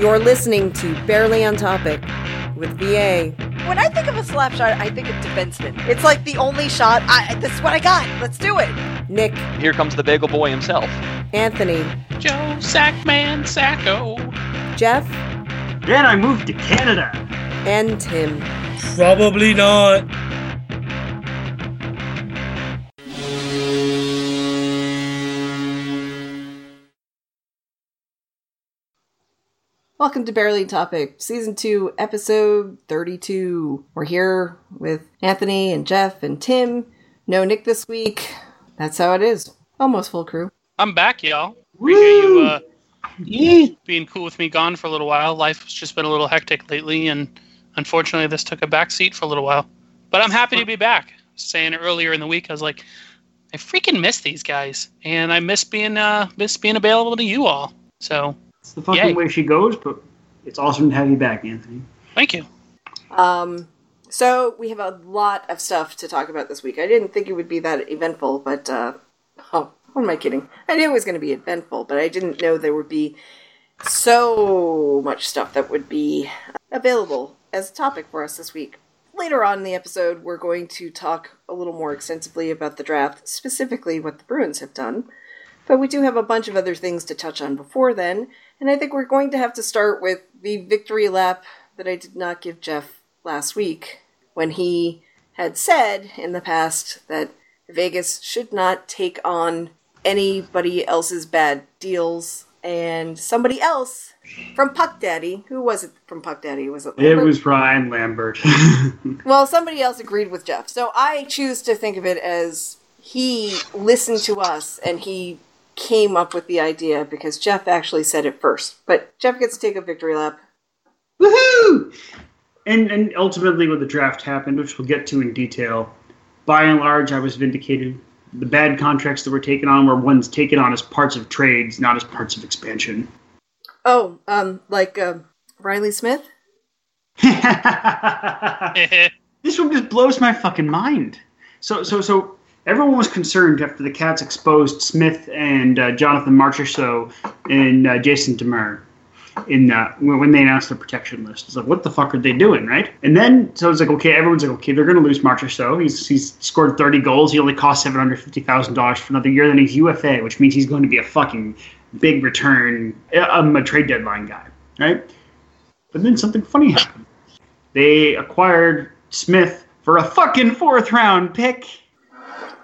You're listening to Barely on Topic with VA. When I think of a slap shot, I think of defenseman. It's like the only shot. I, this is what I got. Let's do it. Nick, Here comes the bagel boy himself. Anthony, Joe Sackman Sacco. Jeff, Then I moved to Canada. and Tim. Probably not. Welcome to Barely on Topic, Season 2, Episode 32. We're here with Anthony and Jeff and Tim. No Nick this week. That's how it is. Almost full crew. I'm back, y'all. Appreciate you uh, being cool with me gone for a little while. Life has just been a little hectic lately, and unfortunately, this took a back seat for a little while. But I'm happy to be back. Saying earlier in the week, I was like, I freaking miss these guys, and I miss being uh, miss being available to you all. So It's the fucking Yay. way she goes, but it's awesome to have you back, Anthony. thank you. Um, so we have a lot of stuff to talk about this week. I didn't think it would be that eventful, but uh, oh, what am I kidding? I knew it was going to be eventful, but I didn't know there would be so much stuff that would be available as a topic for us this week. Later on in the episode, we're going to talk a little more extensively about the draft, specifically what the Bruins have done. But we do have a bunch of other things to touch on before then, and I think we're going to have to start with the victory lap that I did not give Jeff last week when he had said in the past that Vegas should not take on anybody else's bad deals and somebody else from Puck Daddy. Who was it from Puck Daddy? Was it It was Ryan Lambert. Well, somebody else agreed with Jeff. So I choose to think of it as he listened to us and he came up with the idea because Jeff actually said it first. But Jeff gets to take a victory lap. Woohoo! And and ultimately, when the draft happened, which we'll get to in detail, by and large, I was vindicated. The bad contracts that were taken on were ones taken on as parts of trades, not as parts of expansion. Oh, um, like um, Reilly Smith? this one just blows my fucking mind. So, so, so everyone was concerned after the Cats exposed Smith and uh, Jonathan Marchessault and uh, Jason Demers in uh, when, they announced the protection list. It's like, what the fuck are they doing, right? And then, so it's like, okay, everyone's like, okay, they're going to lose Marchessault. He's he's scored 30 goals. He only cost seven hundred fifty thousand dollars for another year. Then he's UFA, which means he's going to be a fucking big return, um, a trade deadline guy, right? But then something funny happened. They acquired Smith for a fucking fourth round pick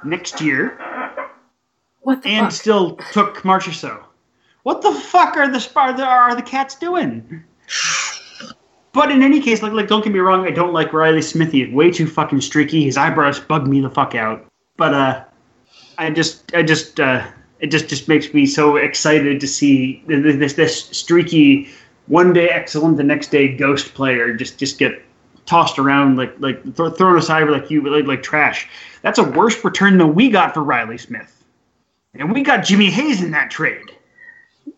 next year What the and fuck? still took Marchessault. What the fuck are the are the, are the cats doing? But in any case, like like don't get me wrong, I don't like Reilly Smith. He's way too fucking streaky. His eyebrows bug me the fuck out. But uh, I just I just uh, it just just makes me so excited to see th- th- this this streaky one day excellent, the next day ghost player just just get tossed around like like th- thrown aside like you like like trash. That's a worse return than we got for Reilly Smith, and we got Jimmy Hayes in that trade.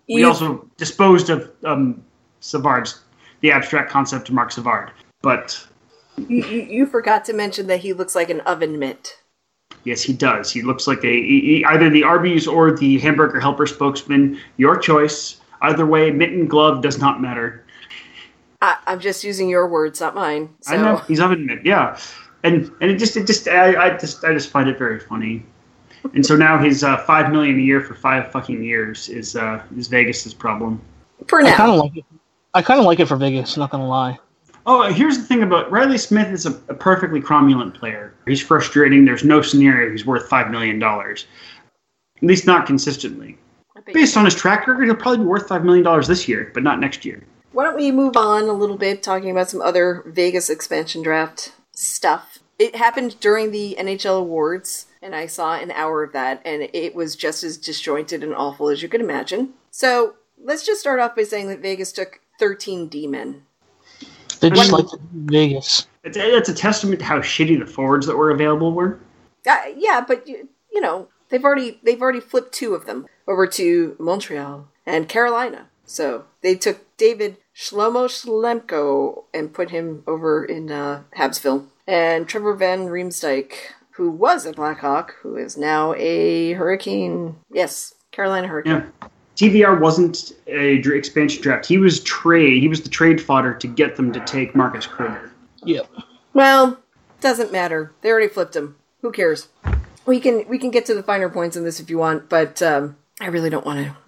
We You- also disposed of um, Savard's the abstract concept of Marc Savard, but you, you, you forgot to mention that he looks like an oven mitt. Yes, he does. He looks like a he- he- either the Arby's or the hamburger helper spokesman. Your choice. Either way, mitten glove does not matter. I, I'm just using your words, not mine. So. I know he's oven mitt. Yeah, and and it just it just I, I just I just find it very funny. And so now his uh, five million a year for five fucking years is uh, is Vegas's problem. For now, I kind of like it. I kind of like it for Vegas. Not gonna lie. Oh, here's the thing about Reilly Smith is a, a perfectly cromulent player. He's frustrating. There's no scenario he's worth five million dollars. At least not consistently. Based on his track record, he'll probably be worth five million dollars this year, but not next year. Why don't we move on a little bit, talking about some other Vegas expansion draft stuff? It happened during the NHL awards, and I saw an hour of that, and it was just as disjointed and awful as you could imagine. So let's just start off by saying that Vegas took 13 D men. They just like Vegas. It's a, it's a testament to how shitty the forwards that were available were. Uh, yeah, but you, you know they've already they've already flipped two of them over to Montreal and Carolina. So they took David Shlomo Schlemko and put him over in uh, Habsville, and Trevor Van Riemsdyk, who was a Blackhawk, who is now a Hurricane. Yes, Carolina Hurricane. Yeah. TVR wasn't a dr- expansion draft. He was trade. He was the trade fodder to get them to take Marcus Kruger. Yep. Well, doesn't matter. They already flipped him. Who cares? We can we can get to the finer points in this if you want, but um, I really don't want to.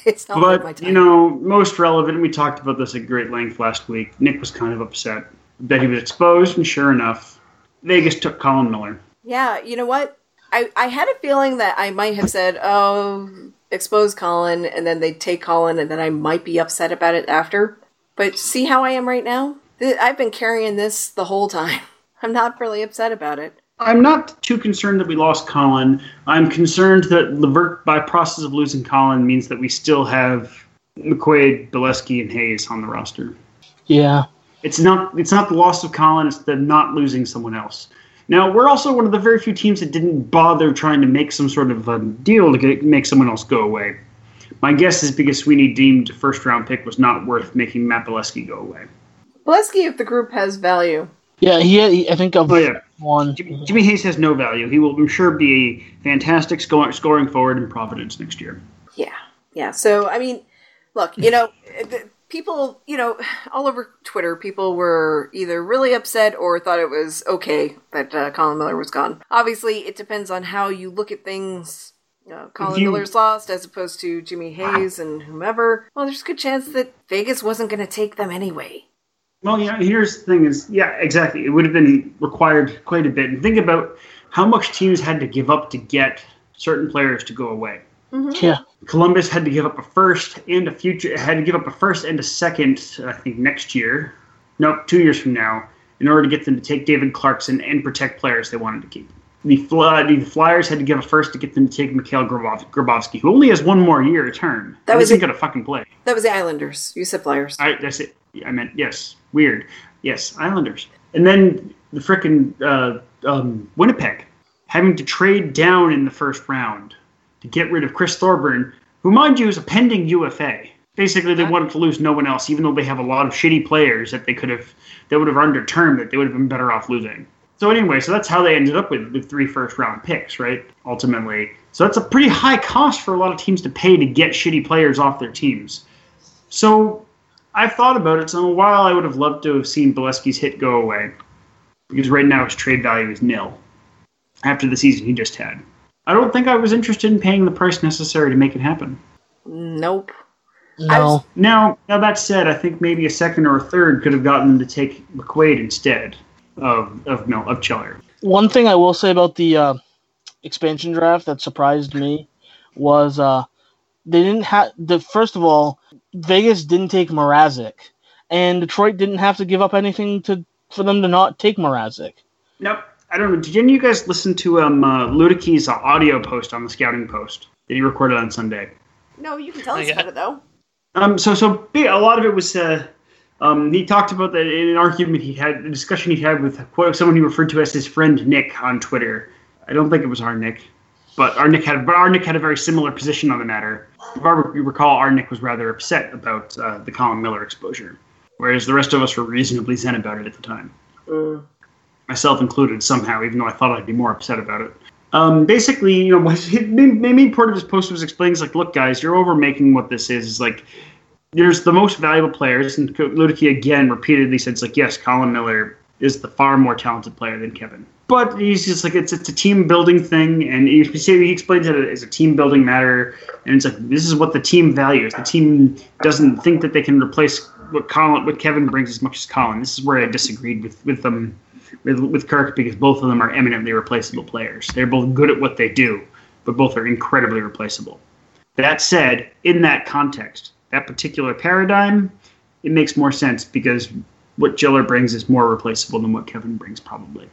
it's not worth my But time. you know, most relevant. We talked about this at great length last week. Nick was kind of upset that he was exposed, and sure enough, Vegas took Colin Miller. Yeah, you know what? I, I had a feeling that I might have said, oh, expose Colin, and then they'd take Colin, and then I might be upset about it after. But see how I am right now? I've been carrying this the whole time. I'm not really upset about it. I'm not too concerned that we lost Colin. I'm concerned that Levert, by process of losing Colin, means that we still have McQuaid, Beleskey, and Hayes on the roster. Yeah. It's not it's not the loss of Colin, it's the not losing someone else. Now we're also one of the very few teams that didn't bother trying to make some sort of a deal to get, make someone else go away. My guess is because Sweeney deemed a first round pick was not worth making Matt Beleskey go away. Beleskey, if the group has value. Yeah, he, I think of Oh yeah, one. Jimmy, Jimmy Hayes has no value. He will, I'm sure, be a fantastic scoring scoring forward in Providence next year. Yeah, yeah. So I mean, look, you know, the, people, you know, all over Twitter, people were either really upset or thought it was okay that uh, Colin Miller was gone. Obviously, it depends on how you look at things. Uh, Colin you- Miller's lost as opposed to Jimmy Hayes and whomever. Well, there's a good chance that Vegas wasn't going to take them anyway. Well, yeah. Here's the thing: is yeah, exactly. It would have been required quite a bit. And think about how much teams had to give up to get certain players to go away. Mm-hmm. Yeah. Columbus had to give up a first and a future. Had to give up a first and a second. I think next year. Nope, two years from now, in order to get them to take David Clarkson and protect players they wanted to keep. The, Fly, the Flyers had to give a first to get them to take Mikhail Grabov- Grabovski, who only has one more year to turn. That He was isn't going to fucking play. That was the Islanders. You said Flyers. I that's it. I meant yes. Weird. Yes, Islanders. And then the frickin' uh, um, Winnipeg having to trade down in the first round to get rid of Chris Thorburn, who, mind you, is a pending UFA. Basically, they wanted to lose no one else, even though they have a lot of shitty players that they could have that would have earned a term that they would have been better off losing. So anyway, so that's how they ended up with, with three first round picks, right? Ultimately. So that's a pretty high cost for a lot of teams to pay to get shitty players off their teams. So I've thought about it. So while I would have loved to have seen Beleskey's hit go away, because right now his trade value is nil after the season he just had. I don't think I was interested in paying the price necessary to make it happen. Nope. No. Now, now that said, I think maybe a second or a third could have gotten them to take McQuaid instead of of Mil- of Chiller. One thing I will say about the uh, expansion draft that surprised me was uh, they didn't have the first of all Vegas didn't take Mrazek, and Detroit didn't have to give up anything to for them to not take Mrazek. Nope. I don't know. Did any of you guys listen to um uh, Luedeke's uh, audio post on the scouting post that he recorded on Sunday? No, you can tell us about it though. Um, so so a lot of it was. Uh, um, he talked about that in an argument he had, a discussion he had with quote, someone he referred to as his friend Nick on Twitter. I don't think it was our Nick, but our Nick had, but our Nick had a very similar position on the matter. If I re- recall, our Nick was rather upset about uh, the Colin Miller exposure, whereas the rest of us were reasonably zen about it at the time Mm. myself included somehow, even though I thought I'd be more upset about it. Um, basically, you know, what his main, main part of his post was explaining, like, look, guys, you're overmaking what this is. Is like, there's the most valuable players, and Luedeke again repeatedly said, it's like, yes, Colin Miller is the far more talented player than Kevin. But he's just like, it's, it's a team building thing, and he, he explains it as a team building matter, and it's like, this is what the team values. The team doesn't think that they can replace what Colin, what Kevin brings as much as Colin. This is where I disagreed with, with them with, with Kirk because both of them are eminently replaceable players. They're both good at what they do, but both are incredibly replaceable. That said, in that context, that particular paradigm, it makes more sense because what Jiller brings is more replaceable than what Kevin brings, probably.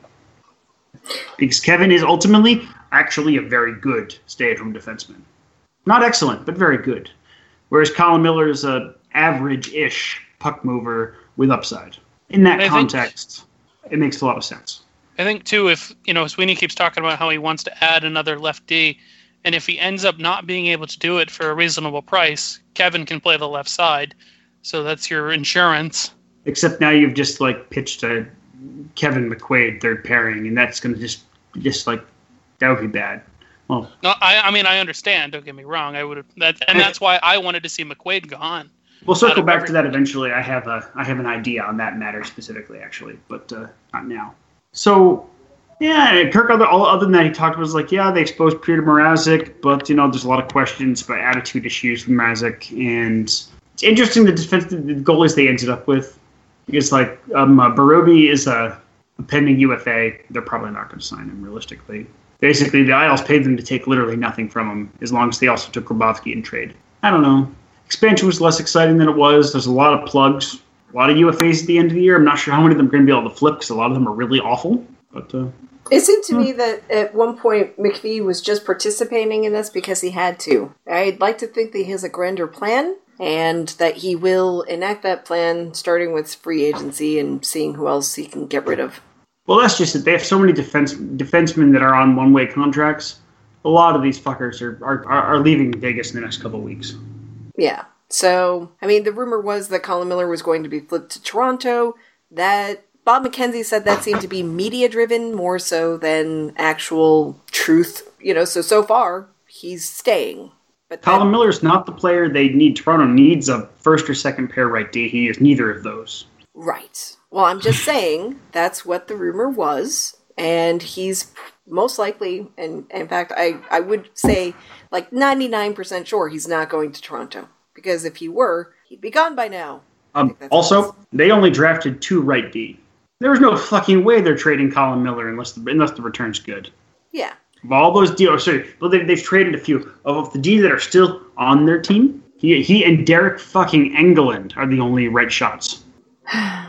Because Kevin is ultimately actually a very good stay-at-home defenseman. Not excellent, but very good. Whereas Colin Miller is a average-ish puck mover with upside. In that I think- context, it makes a lot of sense. I think too, if you know, Sweeney keeps talking about how he wants to add another left D, and if he ends up not being able to do it for a reasonable price, Kevin can play the left side. So that's your insurance. Except now you've just like pitched a Kevin McQuaid third pairing, and that's going to just just like that would be bad. Well, No, I, I mean I understand. Don't get me wrong. I would have that, and that's why I wanted to see McQuaid gone. we'll circle back every- to that eventually. I have a I have an idea on that matter specifically, actually, but uh, not now. So, yeah, Kirk. Other all other than that, he talked was like, yeah, they exposed Peter Mrazek, but you know, there's a lot of questions about attitude issues with Mrazek, and it's interesting the defense the goalies they ended up with because like um, uh, Berube is a, a pending UFA. They're probably not going to sign him realistically. Basically, the Isles paid them to take literally nothing from him, as long as they also took Grabovski in trade. I don't know. Expansion was less exciting than it was. There's a lot of plugs, a lot of UFAs at the end of the year. I'm not sure how many of them are going to be able to flip because a lot of them are really awful. But uh, It seemed to me that at one point McPhee was just participating in this because he had to. I'd like to think that he has a grander plan and that he will enact that plan starting with free agency and seeing who else he can get rid of. well, that's just it. They have so many defense defensemen that are on one way contracts. A lot of these fuckers are are, are are leaving Vegas in the next couple of weeks. Yeah. So, I mean, the rumor was that Colin Miller was going to be flipped to Toronto. That Bob McKenzie said that seemed to be media driven more so than actual truth. You know, so so far he's staying. But Colin Miller's not the player they need. Toronto needs a first or second pair right D. He is neither of those. Right. Well, I'm just saying that's what the rumor was, and he's most likely, and in fact, I, I would say like 99% sure he's not going to Toronto. Because if he were, he'd be gone by now. Um, also, they only drafted two right D. There was no fucking way they're trading Colin Miller unless the, unless the return's good. Yeah. Of all those deals, sorry, well, they, they've traded a few. Of the D that are still on their team, he, he and Deryk fucking Engelland are the only right shots.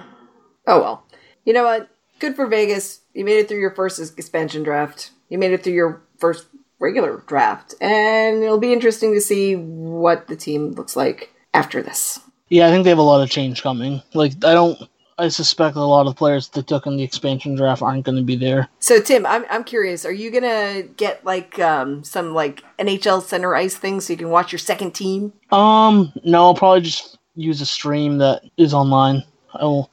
Oh well. You know what? Good for Vegas. You made it through your first expansion draft. You made it through your first regular draft. And it'll be interesting to see what the team looks like after this. Yeah, I think they have a lot of change coming. Like, I don't. I suspect a lot of players that took in the expansion draft aren't going to be there. So Tim, I'm I'm curious. Are you gonna get like um, some like NHL center ice thing so you can watch your second team? Um, no, I'll probably just use a stream that is online. I will.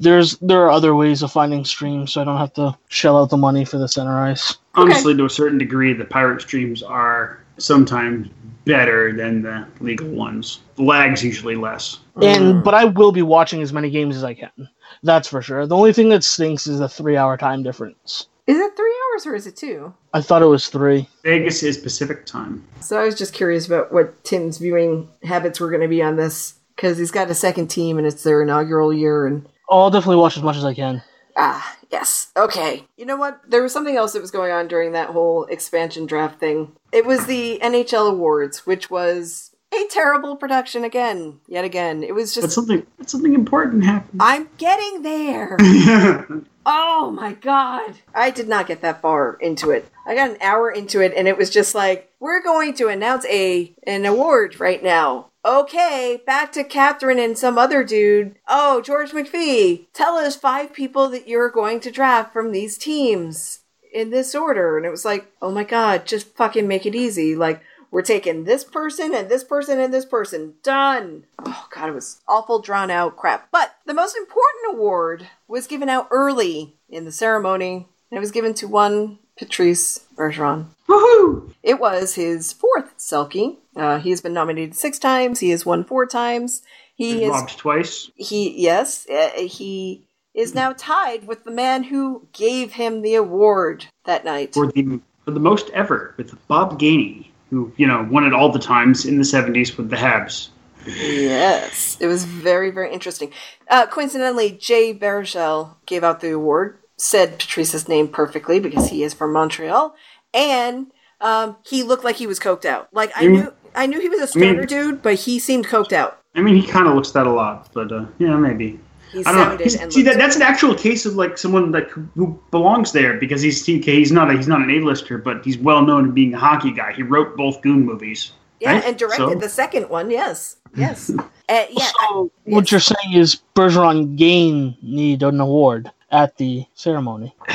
There's there are other ways of finding streams, so I don't have to shell out the money for the center ice. Honestly, to a certain degree, the pirate streams are sometimes better than the legal ones. The lag's usually less. And but I will be watching as many games as I can. That's for sure. The only thing that stinks is the three hour time difference. Is it three hours or is it two? I thought it was three. Vegas is Pacific time. So I was just curious about what Tim's viewing habits were going to be on this because he's got a second team and it's their inaugural year and I'll definitely watch as much as I can. Ah, yes. Okay. You know what? There was something else that was going on during that whole expansion draft thing. It was the NHL Awards, which was a terrible production again. Yet again. It was But just. something, but something important happened. I'm getting there. Oh my god. I did not get that far into it. I got an hour into it and it was just like, we're going to announce a an award right now. Okay, back to Catherine and some other dude. Oh, George McPhee, tell us five people that you're going to draft from these teams in this order. And it was like, oh my god, just fucking make it easy. Like, we're taking this person and this person and this person. Done. Oh god, it was awful drawn out crap. But the most important award was given out early in the ceremony, and it was given to one Patrice Bergeron. Woohoo! It was his fourth Selke. Uh, he has been nominated six times. He has won four times. He is Robbed twice. he yes uh, he is now tied with the man who gave him the award that night. for the for the most ever with Bob Gainey, who you know won it all the times in the '70s with the Habs. Yes, it was very, very interesting. Uh, coincidentally, Jay Baruchel gave out the award, said Patrice's name perfectly because he is from Montreal, and um, he looked like he was coked out. Like I knew, I knew he was a stoner mean- dude, but he seemed coked out. I mean, he kind of looks that a lot, but uh, yeah, maybe. He I don't know. He's- See, that, that's an actual case of like someone like who- who belongs there because he's okay, he's not a, he's not an A-lister, but he's well known in being a hockey guy. He wrote both Goon movies. yeah, right? and directed So- the second one. Yes, yes, uh, yeah. So what you're saying is Bergeron Gain need an award at the ceremony.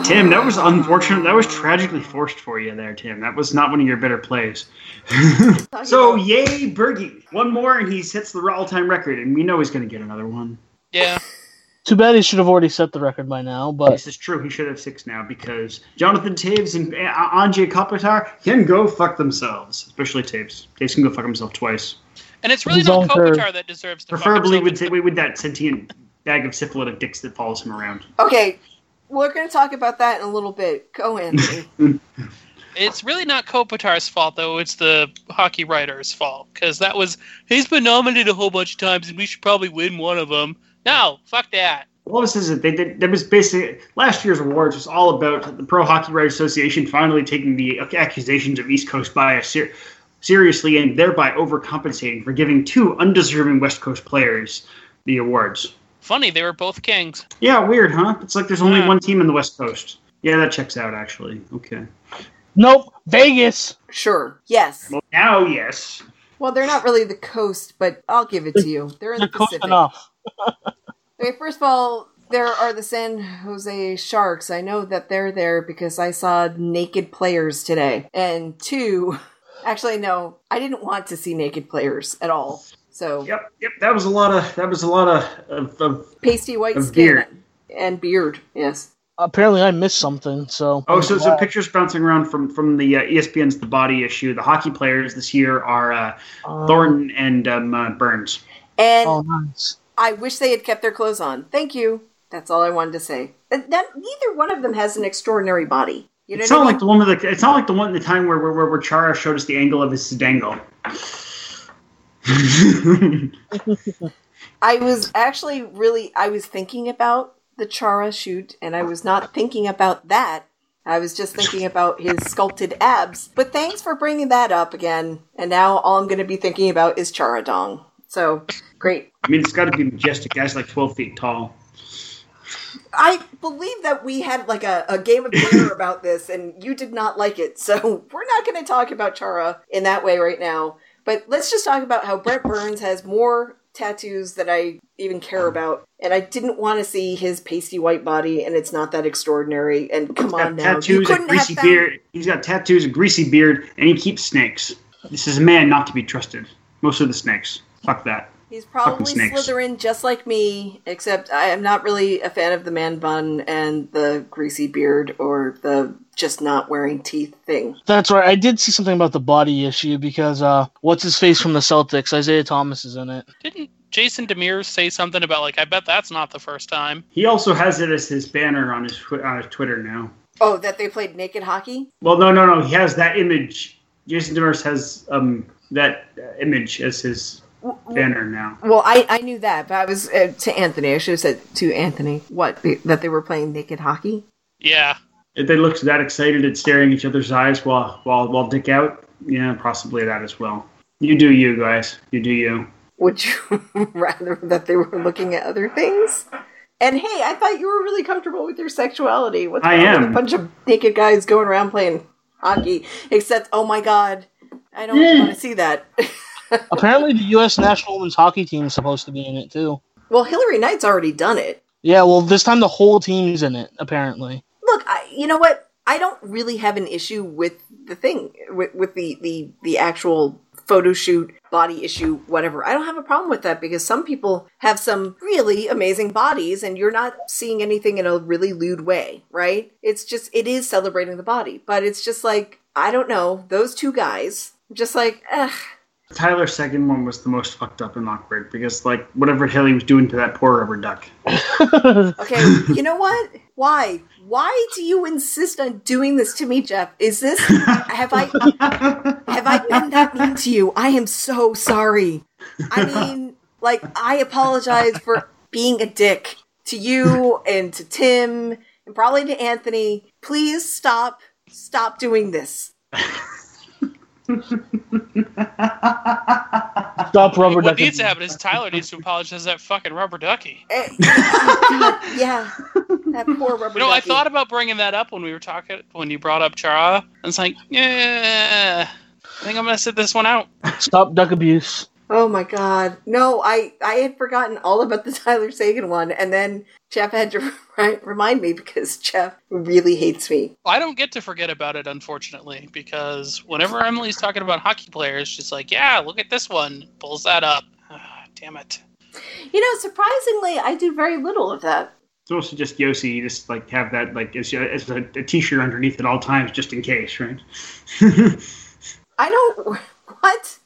Eh, Tim, that was unfortunate. That was tragically forced for you there, Tim. That was not one of your better plays. So, yay, Bergie. One more and he sets the all-time record, and we know he's going to get another one. Yeah. Too bad he should have already set the record by now, but This is true. He should have six now because Jonathan Toews and uh, Anze Kopitar can go fuck themselves. Especially Toews. Toews can go fuck himself twice. And it's really His not own curve. Kopitar that deserves to fuck Preferably himself. with, with that sentient bag of syphilitic dicks that follows him around. Okay, we're going to talk about that in a little bit. Go, Anthony. It's really not Kopitar's fault, though. It's the hockey writer's fault because that was he's been nominated a whole bunch of times, and we should probably win one of them. No, fuck that. All this is that they did. That was basically last year's awards was all about the Pro Hockey Writers Association finally taking the accusations of East Coast bias ser- seriously and thereby overcompensating for giving two undeserving West Coast players the awards. Funny, they were both kings. Yeah, weird, huh? It's like there's only Yeah. one team in the West Coast. Yeah, that checks out actually. Okay. nope. Vegas. Sure. Yes. Well, now yes. Well, they're not really the coast, but I'll give it to you. They're in the They're close Pacific. enough. Okay, first of all, there are the San Jose Sharks. I know that they're there because I saw naked players today. And two, actually, no, I didn't want to see naked players at all. So Yep, yep. That was a lot of that was a lot of of, of pasty white Of skin beard. and beard. Yes. Apparently, I missed something. So Oh, so so pictures bouncing around from from the uh, ESPN's The Body issue. The hockey players this year are uh, Um, Thornton and um, uh, Burns. And Oh, nice. I wish they had kept their clothes on. Thank you. That's all I wanted to say. And That neither one of them has an extraordinary body. You know It's not I mean? like the one with the. It's not like the one at the time where where, where, where Chara showed us the angle of his dangle. I was actually really I was thinking about the Chara shoot and I was not thinking about that. I was just thinking about his sculpted abs. But thanks for bringing that up again. And now all I'm going to be thinking about is Chara Dong. So, great. I mean, it's got to be majestic. Guy's like twelve feet tall. I believe that we had like a, a game of dinner about this and you did not like it. So, we're not going to talk about Chara in that way right now. But let's just talk about how Brent Burns has more tattoos that I even care um, about. And I didn't want to see his pasty white body, and it's not that extraordinary. And come on now, you tattoos, a greasy beard. He's got tattoos, a greasy beard, and he keeps snakes. This is a man not to be trusted. Most of the snakes. Fuck that. He's probably. Slytherin just like me, except I am not really a fan of the man bun and the greasy beard or the just not wearing teeth thing. That's right. I did see something about the body issue because uh, what's his face from the Celtics? Isaiah Thomas is in it. Didn't Jason Demers say something about like I bet that's not the first time? He also has it as his banner on his twi- on his Twitter now. Oh, that they played naked hockey? Well, no, no, no. He has that image. Jason Demers has um, that uh, image as his banner now. Well, I, I knew that, but I was uh, to Anthony. I should have said to Anthony what that they were playing naked hockey. Yeah. If they looked that excited at staring each other's eyes while while while dick out, yeah, possibly that as well. You do you guys. You do you. Would you rather that they were looking at other things? And hey, I thought you were really comfortable with your sexuality. What's I wrong with am. a bunch of naked guys going around playing hockey? Except, oh my god, I don't Yeah. want to see that. Apparently, the U.S. national women's hockey team is supposed to be in it too. well, Hilary Knight's already done it. Yeah, well, this time the whole team's in it. Apparently, Look, I, you know what? I don't really have an issue with the thing with, with the, the the actual photo shoot body issue whatever i don't have a problem with that because some people have some really amazing bodies and you're not seeing anything in a really lewd way right it's just it is celebrating the body but it's just like i don't know those two guys just like ugh. Tyler's second one was the most fucked up and awkward because like whatever the hell he was doing to that poor rubber duck. okay you know what why why do you insist on doing this to me jeff is this have i Have I been that mean to you? I am so sorry. I mean, like, I apologize for being a dick to you and to Tim and probably to Anthony. Please stop. Stop doing this. stop rubber what ducking. needs to happen is Tyler needs to apologize to that fucking rubber ducky. Eh, yeah. That poor rubber You know, I thought about bringing that up when we were talking when you brought up Chara. And it's like, yeah, I think I'm gonna sit this one out. Stop duck abuse. Oh my god. No, I I had forgotten all about the Tyler Seguin one and then Jeff had to remind me because Jeff really hates me. I don't get to forget about it, unfortunately, because whenever Emily's talking about hockey players, she's like, "Yeah, look at this one," pulls that up. Ah, damn it. You know, surprisingly, I do very little of that. It's also just Josi. You just like have that like as, as a, a t-shirt underneath at all times, just in case, right? I don't. What?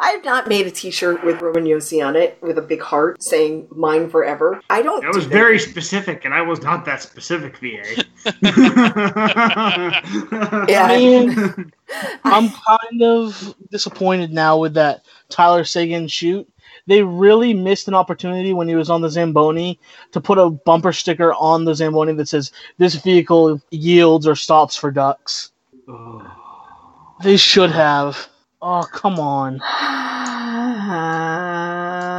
I have not made a T-shirt with Roman Josi on it with a big heart saying "Mine Forever." I don't. That was do very specific, and I was not that specific, VA. Yeah. I mean, I'm kind of disappointed now with that Tyler Seguin shoot. They really missed an opportunity when he was on the Zamboni to put a bumper sticker on the Zamboni that says, This vehicle yields or stops for ducks. They should have. Oh, come on.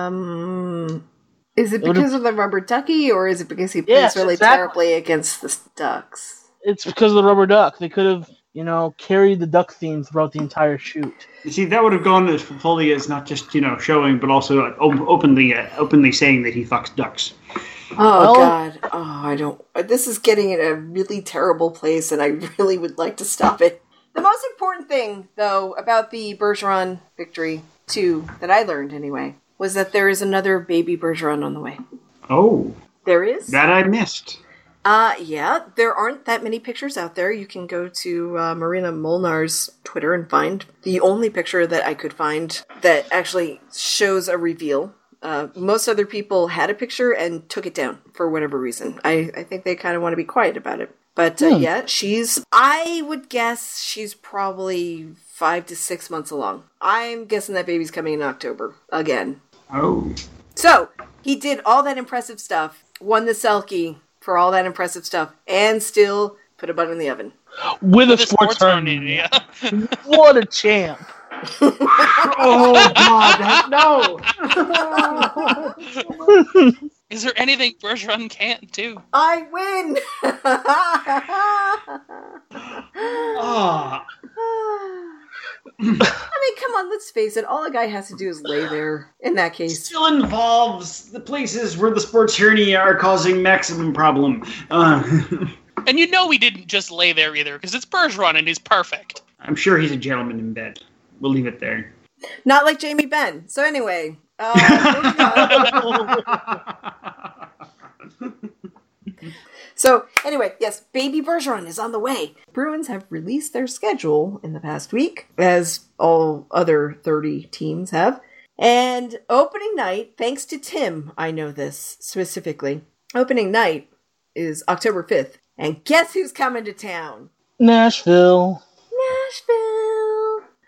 Um, is it It because of the rubber ducky, or is it because he plays Yes, really exactly. terribly against the ducks? It's because of the rubber duck. They could have, you know, carried the duck theme throughout the entire shoot. You see, that would have gone as fully as not just you know showing, but also like, op- openly, uh, openly saying that he fucks ducks. Oh Well- God! Oh, I don't. This is getting in a really terrible place, and I really would like to stop it. The most important thing, though, about the Bergeron victory two that I learned anyway was that there is another baby Bergeron on the way. Oh, There is. that I missed. Uh, yeah, there aren't that many pictures out there. You can go to uh, Marina Molnar's Twitter and find the only picture that I could find that actually shows a reveal. Uh, most other people had a picture and took it down for whatever reason. I, I think they kind of want to be quiet about it. But uh, Hmm. yeah, she's, I would guess she's probably five to six months along. I'm guessing that baby's coming in October again. Oh, So he did all that impressive stuff, won the Selke for all that impressive stuff, and still put a bun in the oven. With a The sports harmony, tournament. yeah. What a champ. oh God, that, no! Is there anything Bergeron can't do? I win. Oh, I mean, come on, let's face it. All a guy has to do is lay there. In that case, still involves the places where the sports hernia are causing maximum problem. Uh, And you know we didn't just lay there either, because it's Bergeron and he's perfect. I'm sure he's a gentleman in bed. We'll leave it there. not like Jamie Benn. So anyway, uh. So, anyway, yes, Baby Bergeron is on the way. Bruins have released their schedule in the past week, as all other 30 teams have. And opening night, thanks to Tim, I know this specifically. Opening night is October 5th. And guess who's coming to town? Nashville. Nashville.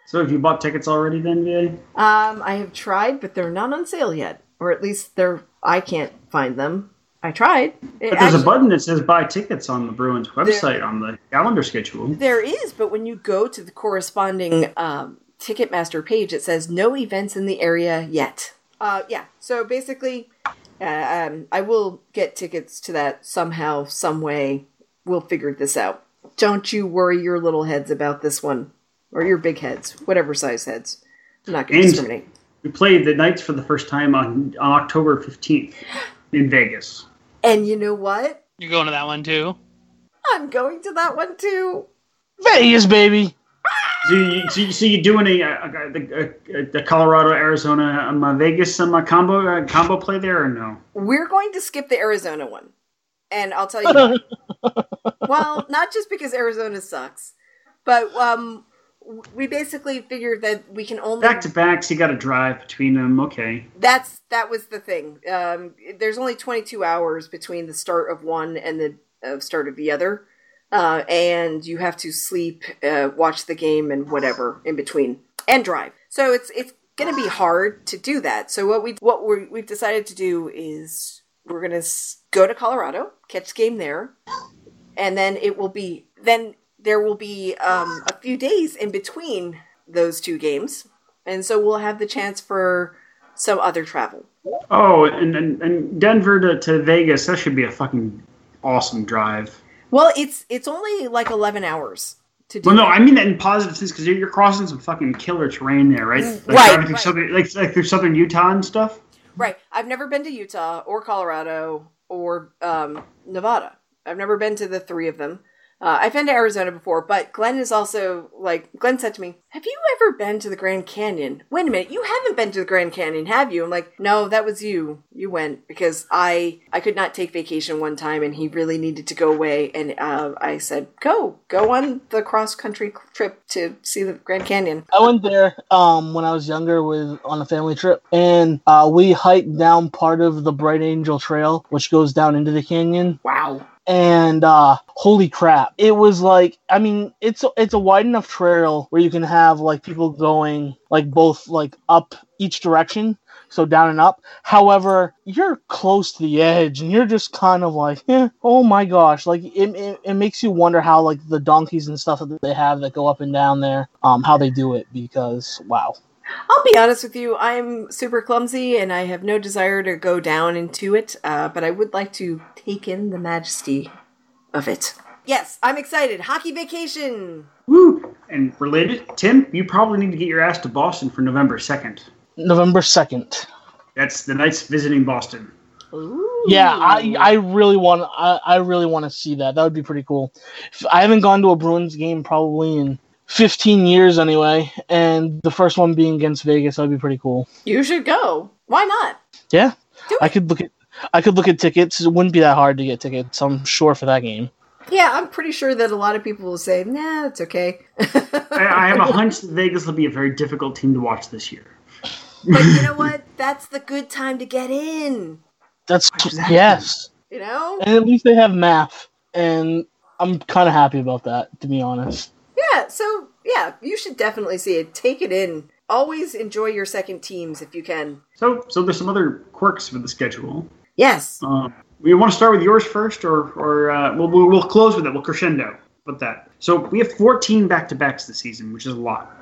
So, have you bought tickets already, then, VA? Um, I have tried, but they're not on sale yet. Or at least they're I can't find them. I tried. It But there's a button that says "Buy tickets" on the Bruins website on the calendar schedule. There is, but when you go to the corresponding um, Ticketmaster page, it says no events in the area yet. Uh, yeah, so basically, uh, um, I will get tickets to that somehow, some way. We'll figure this out. Don't you worry your little heads about this one, or your big heads, whatever size heads. I'm not going to discriminate. We played the Knights for the first time on, on October 15th in Vegas. And you know what? You're going to that one too. I'm going to that one too. Vegas, baby. So, you, so, you, so you're doing a, a, a, a, the Colorado, Arizona, um, uh, Vegas um, uh, combo uh, combo play there or no? We're going to skip the Arizona one. And I'll tell you why. well, not just because Arizona sucks, but um, we basically figured that we can only Back to backs, you got to drive between them. Okay. that's that was the thing. Um, there's only 22 hours between the start of one and the uh, start of the other, uh, and you have to sleep, uh, watch the game, and whatever in between, and drive. So it's it's going to be hard to do that. So what we what we we've decided to do is we're going to go to Colorado, catch the game there, and then it will be then there will be um, a few days in between those two games, and so we'll have the chance for some other travel. Oh, and, and, and Denver to, to Vegas, that should be a fucking awesome drive. Well, it's it's only like eleven hours to do. Well, no, that. I mean that in positive sense because you're, you're crossing some fucking killer terrain there, right? Like Right, right. southern, like, like through southern Utah and stuff. right. I've never been to Utah or Colorado or um, Nevada. I've never been to the three of them. Uh, I've been to Arizona before, but Glenn is also like Glenn said to me, "Have you ever been to the Grand Canyon?" Wait a minute, you haven't been to the Grand Canyon, have you? I'm like, "No, that was you. You went because I I could not take vacation one time, and he really needed to go away, and uh, I said, "Go, go on the cross country trip to see the Grand Canyon." I went there um, when I was younger with on a family trip, and uh, we hiked down part of the Bright Angel Trail, which goes down into the canyon. Wow. And uh, holy crap, it was like I mean, it's it's a wide enough trail where you can have like people going like both like up each direction, so down and up. However, you're close to the edge, and you're just kind of like, eh, oh my gosh, like it, it, it makes you wonder how like the donkeys and stuff that they have that go up and down there, um, how they do it because wow. I'll be honest with you, I'm super clumsy and I have no desire to go down into it, uh, but I would like to take in the majesty of it. Yes, I'm excited. Hockey vacation! Woo! And related, Tim, you probably need to get your ass to Boston for November 2nd. November second. That's the Knights visiting Boston. Ooh. Yeah, I, I really want I, I really want to see that. That would be pretty cool. I haven't gone to a Bruins game probably in 15 years anyway, and the first one being against Vegas, that'd be pretty cool. You should go. Why not? Yeah, Do I it. could look at I could look at tickets. It wouldn't be that hard to get tickets. I'm sure for that game. Yeah, I'm pretty sure that a lot of people will say, nah, it's okay. I, I have a hunch that Vegas will be a very difficult team to watch this year. But you know what? That's the good time to get in. That's Exactly. yes, You know? and at least they have math, and I'm kind of happy about that, to be honest. Yeah, so yeah, you should definitely see it. Take it in. Always enjoy your second teams if you can. So, so there's some other quirks with the schedule. Yes. Um, we want to start with yours first, or or uh, we'll, we'll we'll close with it. We'll crescendo with that. So we have 14 back to backs this season, which is a lot.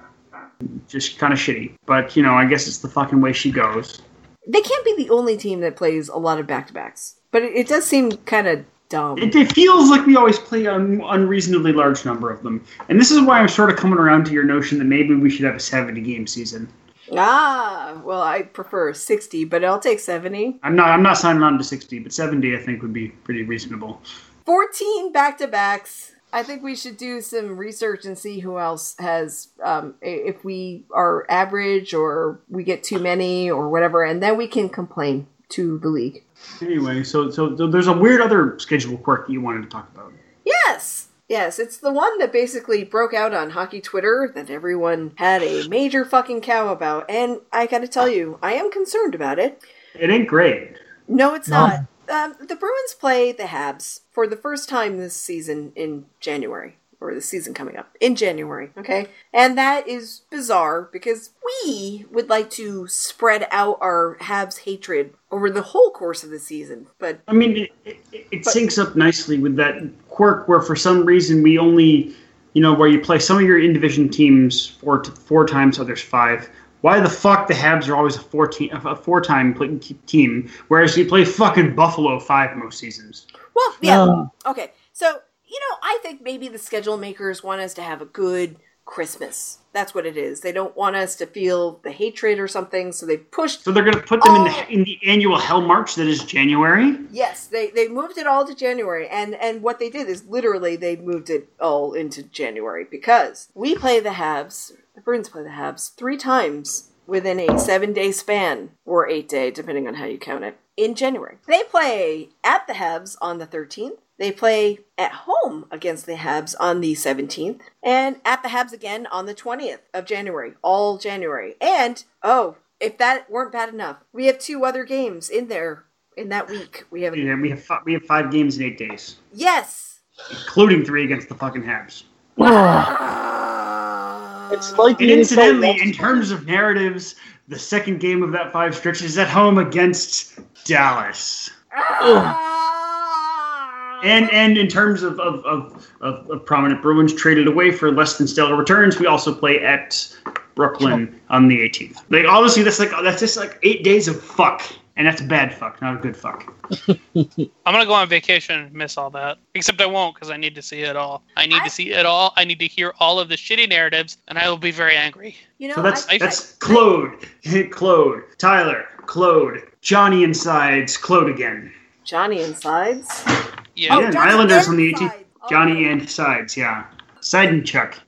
Just kind of shitty, but you know, I guess it's the fucking way she goes. They can't be the only team that plays a lot of back to backs. But it, it does seem kind of dumb. It, it feels like we always play an unreasonably large number of them, and this is why I'm sort of coming around to your notion that maybe we should have a 70 game season. ah, well, I prefer 60, but I'll take 70. I'm not I'm not signing on to 60, but 70 I think would be pretty reasonable. 14 back to backs. I think we should do some research and see who else has, um, if we are average or we get too many or whatever, and then we can complain to the league. Anyway, so so, so there's a weird other schedule quirk that you wanted to talk about. Yes! Yes, it's the one that basically broke out on hockey Twitter that everyone had a major fucking cow about, and I gotta tell you, I am concerned about it. It ain't great. No, it's No. not. Um, the Bruins play the Habs for the first time this season in January, or the season coming up in January, okay? And that is bizarre because we would like to spread out our Habs hatred over the whole course of the season, but I mean, it, it, it syncs up nicely with that quirk where for some reason we only, you know, where you play some of your in division teams four t- four times, others five. Why the fuck the Habs are always a four te- a four time pl- team, whereas you play fucking Buffalo five most seasons. Well, yeah. Uh. Okay. So, you know, I think maybe the schedule makers want us to have a good Christmas. That's what it is. They don't want us to feel the hatred or something, so they pushed So they're going to put them in Oh. the in the annual Hell March that is January. Yes, they they moved it all to January, and and what they did is literally they moved it all into January because we play the Habs, the Bruins play the Habs three times within a seven day span or eight day, depending on how you count it, in January. They play at the Habs on the thirteenth. They play at home against the Habs on the 17th and at the Habs again on the 20th of January, all January. And, oh, if that weren't bad enough, we have two other games in there in that week. We have Yeah, we have fi- we have five games in eight days, Yes. including three against the fucking Habs. It's like And incidentally, in terms of narratives, the second game of that five stretch is at home against Dallas. Ah! And and in terms of of, of, of, of prominent Bruins traded away for less than stellar returns, we also play at Brooklyn on the 18th. Like honestly, that's like that's just like eight days of fuck, and that's bad fuck, not a good fuck. I'm gonna go on vacation and miss all that. Except I won't because I need to see it all. I need I- to see it all. I need to hear all of the shitty narratives, and I will be very angry. You know, So that's I, that's Claude, Claude, Tyler, Claude, Johnny insides, Claude again. Johnny Insides. Yeah. Oh, oh, oh. Yeah, Islanders on the 18th. Insides. Johnny and Sides, yeah. Side and Chuck.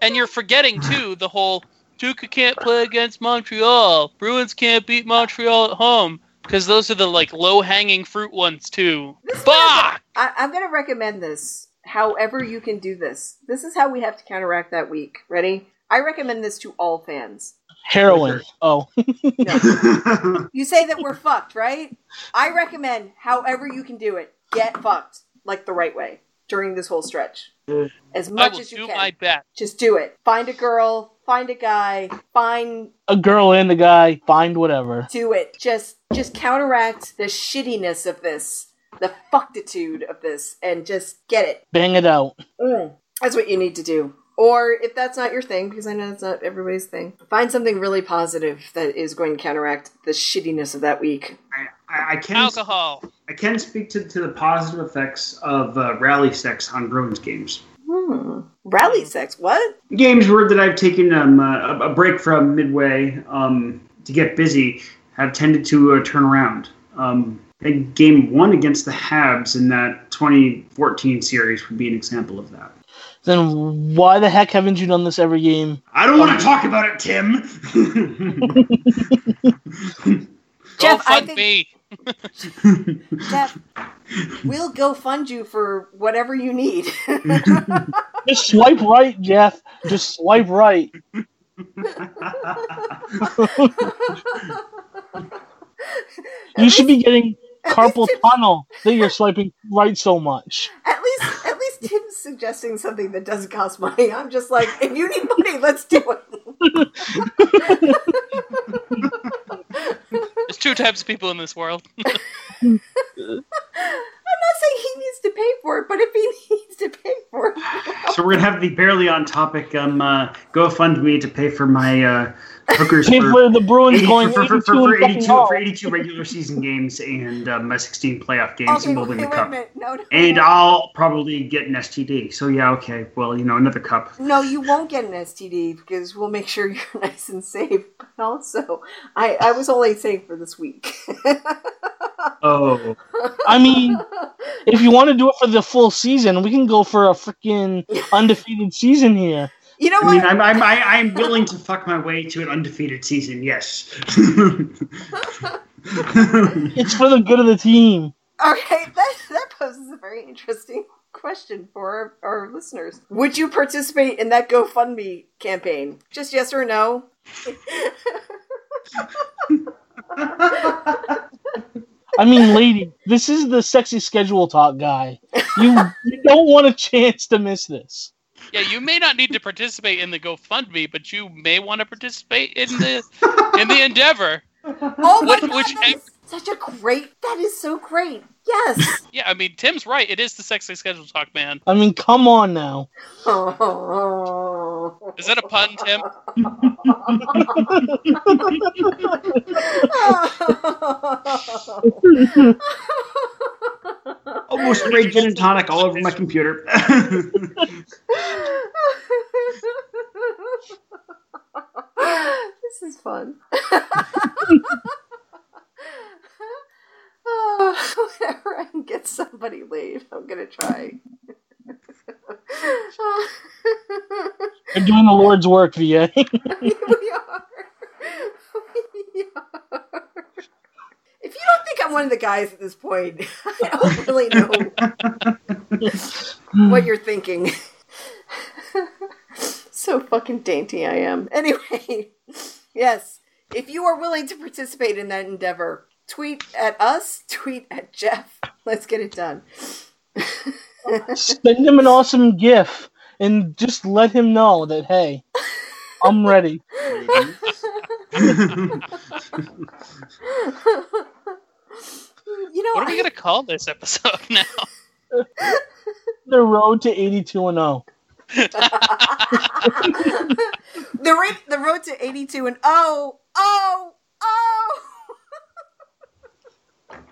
And you're forgetting too the whole Tuukka can't play against Montreal. Bruins can't beat Montreal at home because those are the like low hanging fruit ones too. This is what I'm Fuck! I, I'm going to recommend this. However, you can do this. This is how we have to counteract that week. Ready? I recommend this to all fans. Heroin. Oh, No. you say that we're fucked, right? I recommend, however you can do it, get fucked like the right way during this whole stretch. As I much will as you do can. my best. Just do it. Find a girl, find a guy, find a girl and a guy find whatever. do it. Just just counteract the shittiness of this, the fucktitude of this, and just get it. Bang it out. Mm. That's what you need to do. Or if that's not your thing, because I know it's not everybody's thing, find something really positive that is going to counteract the shittiness of that week. I, I can Alcohol. I can speak to, to the positive effects of uh, rally sex on Bruins games. Hmm. Rally sex? What? Games where that I've taken um, uh, a, a break from midway um, to get busy have tended to uh, turn around. Um, I game one against the Habs in that 2014 series would be an example of that. Then why the heck haven't you done this every game? I don't want to talk about it, Tim. Go Jeff, I think- me. Jeff, we'll go fund you for whatever you need. Just swipe right, Jeff. Just swipe right. You should be getting carpal tunnel that you're swiping right so much. At least, at least Tim's suggesting something that doesn't cost money. I'm just like, if you need money, let's do it. There's two types of people in this world. I'm not saying he needs to pay for it, but if he needs to pay for it, so we're gonna have the barely on topic um, uh, GoFundMe to pay for my uh, hookers for, for the Bruins 80 going for, for, 82 for, for 82 for 82 regular season games and um, my 16 playoff games okay, and wait, moving wait the cup. No, no, And no. I'll probably get an STD. So yeah, okay. Well, you know, another cup. No, you won't get an STD because we'll make sure you're nice and safe. But also, I, I was only safe for this week. Oh, I mean, if you want to do it for the full season, we can go for a freaking undefeated season here. You know I what? mean, I'm I'm I, I'm willing to fuck my way to an undefeated season. Yes. It's for the good of the team. Okay, that that poses a very interesting question for our, our listeners. Would you participate in that GoFundMe campaign? Just yes or no? I mean, lady, this is the sexy schedule talk guy. You, you don't want a chance to miss this. Yeah, you may not need to participate in the GoFundMe, but you may want to participate in the in the endeavor. Oh my Which- god, which- that is such a great. That is so great. Yes. Yeah, I mean Tim's right. It is the sexy schedule talk, man. I mean, come on now. Oh. Is that a pun, Tim? Almost sprayed gin and tonic all over my computer. this is fun. Oh, whenever I can get somebody laid, I'm gonna try. You're doing the Lord's work, VA. we are. We are. If you don't think I'm one of the guys at this point, I don't really know what you're thinking. so fucking dainty I am. Anyway, yes, if you are willing to participate in that endeavor, tweet at us, tweet at Jeff. Let's get it done. Send him an awesome GIF and just let him know that, hey, I'm ready. You know, What are we I- gonna call this episode now? The road to 82 and oh. 0. the ra- the road to 82 and oh oh oh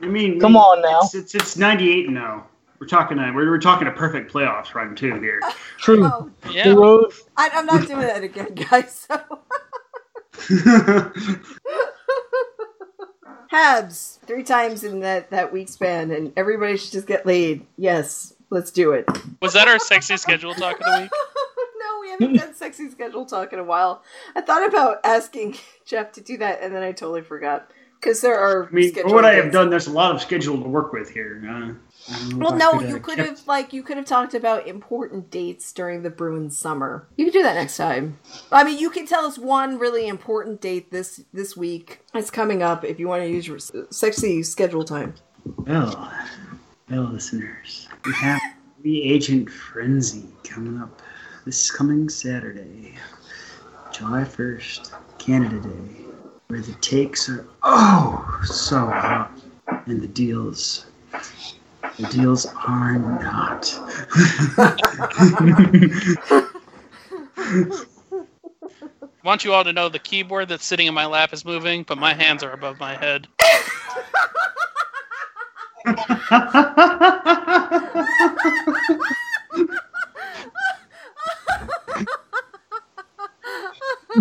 I mean, Come on now. It's it's, it's 98 now. Oh. We're talking a we're, we're talking a perfect playoffs run too here. True. oh Yeah. The road. I, i'm not doing that again guys so habs three times in that that week span and everybody should just get laid yes Let's do it. Was that our sexy schedule talk of the week? no, we haven't done sexy schedule talk in a while. I thought about asking Jeff to do that, and then I totally forgot because there are. I mean, for scheduling what I have done, there's a lot of schedule to work with here. Uh, I don't know Well, no, you could kept- have like you could have talked about important dates during the Bruins summer. You could do that next time. I mean, you can tell us one really important date this this week. It's coming up if you want to use your sexy schedule time. Well, well, listeners, we have the Agent Frenzy coming up this coming Saturday, July 1st, Canada Day, where the takes are oh so hot, and the deals. The deals are not. want you all to know the keyboard that's sitting in my lap is moving, but my hands are above my head.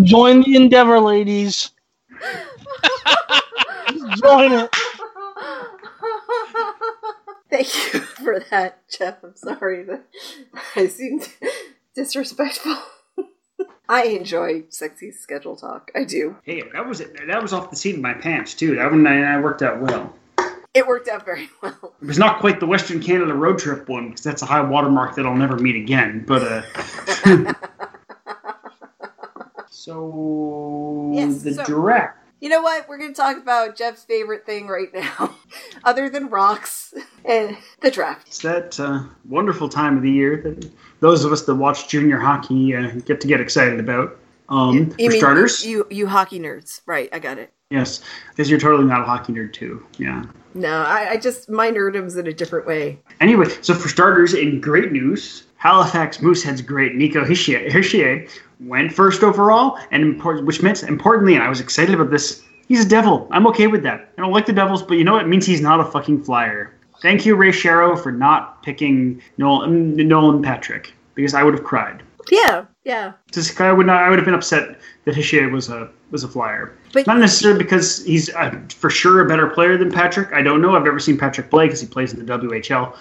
Join the endeavor, ladies. Join it. Thank you for that, Jeff. I'm sorry that I seemed disrespectful. I enjoy sexy schedule talk. I do. hey, that was. That was off the seat of my pants too. That one I, I worked out well. It worked out very well. It was not quite the Western Canada road trip one because that's a high watermark that I'll never meet again. But uh, so Yes, the so- direct. You know what? We're going to talk about Jeff's favorite thing right now, other than rocks and the draft. It's that uh, wonderful time of the year that those of us that watch junior hockey uh, get to get excited about. Um, You for mean starters, you you hockey nerds, right? I got it. yes, because you're totally not a hockey nerd too. Yeah. No, I, I just my nerdum's in a different way. Anyway, so for starters, in great news, Halifax Moosehead's great Nico Hischier, Hischier went first overall, and which meant importantly, and I was excited about this. He's a devil. I'm okay with that. I don't like the Devils, but you know what? It means he's not a fucking flyer. Thank you, Ray Shero, for not picking Nolan, Nolan Patrick because I would have cried. Yeah, yeah. This guy would not. I would have been upset that Hischier was a was a flyer. But- not necessarily because he's uh, for sure a better player than Patrick. I don't know. I've never seen Patrick play because he plays in the WHL.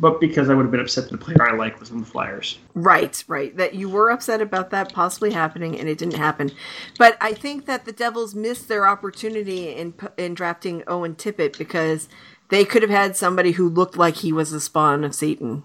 But because I would have been upset that the player I like was on the Flyers. Right, right. That you were upset about that possibly happening, and it didn't happen. But I think that the Devils missed their opportunity in in drafting Owen Tippett because they could have had somebody who looked like he was the spawn of Satan.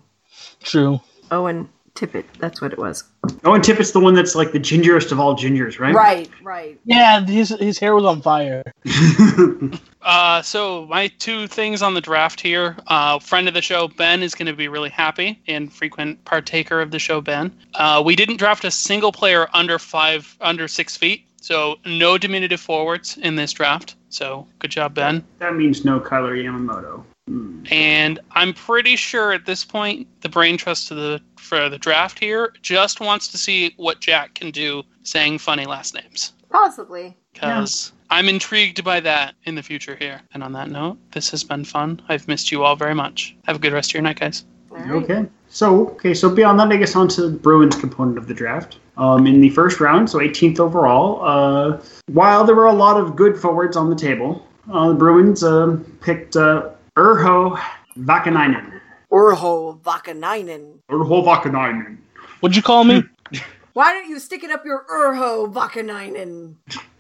True. Owen Tippett, that's what it was. Oh, and Tippett's the one that's like the gingerest of all gingers, right? Right, right. Yeah, his his hair was on fire. Uh, so my two things on the draft here. Uh, friend of the show Ben is going to be really happy, and frequent partaker of the show Ben. Uh, we didn't draft a single player under five, under six feet. So no diminutive forwards in this draft. So good job, Ben. That means no Kailer Yamamoto. Hmm. And I'm pretty sure at this point the brain trust to the for the draft here just wants to see what Jack can do saying funny last names. Possibly. Because I'm intrigued by that in the future here. And on that note, this has been fun. I've missed you all very much. Have a good rest of your night, guys. All right. Okay. So, okay, so beyond that, I guess on to the Bruins component of the draft. Um, in the first round, so 18th overall, uh, while there were a lot of good forwards on the table, uh, the Bruins um picked uh, Urho Vaakanainen. Urho Vaakanainen. Urho Vaakanainen. What'd you call me? Why don't you stick it up your Urho Vaakanainen?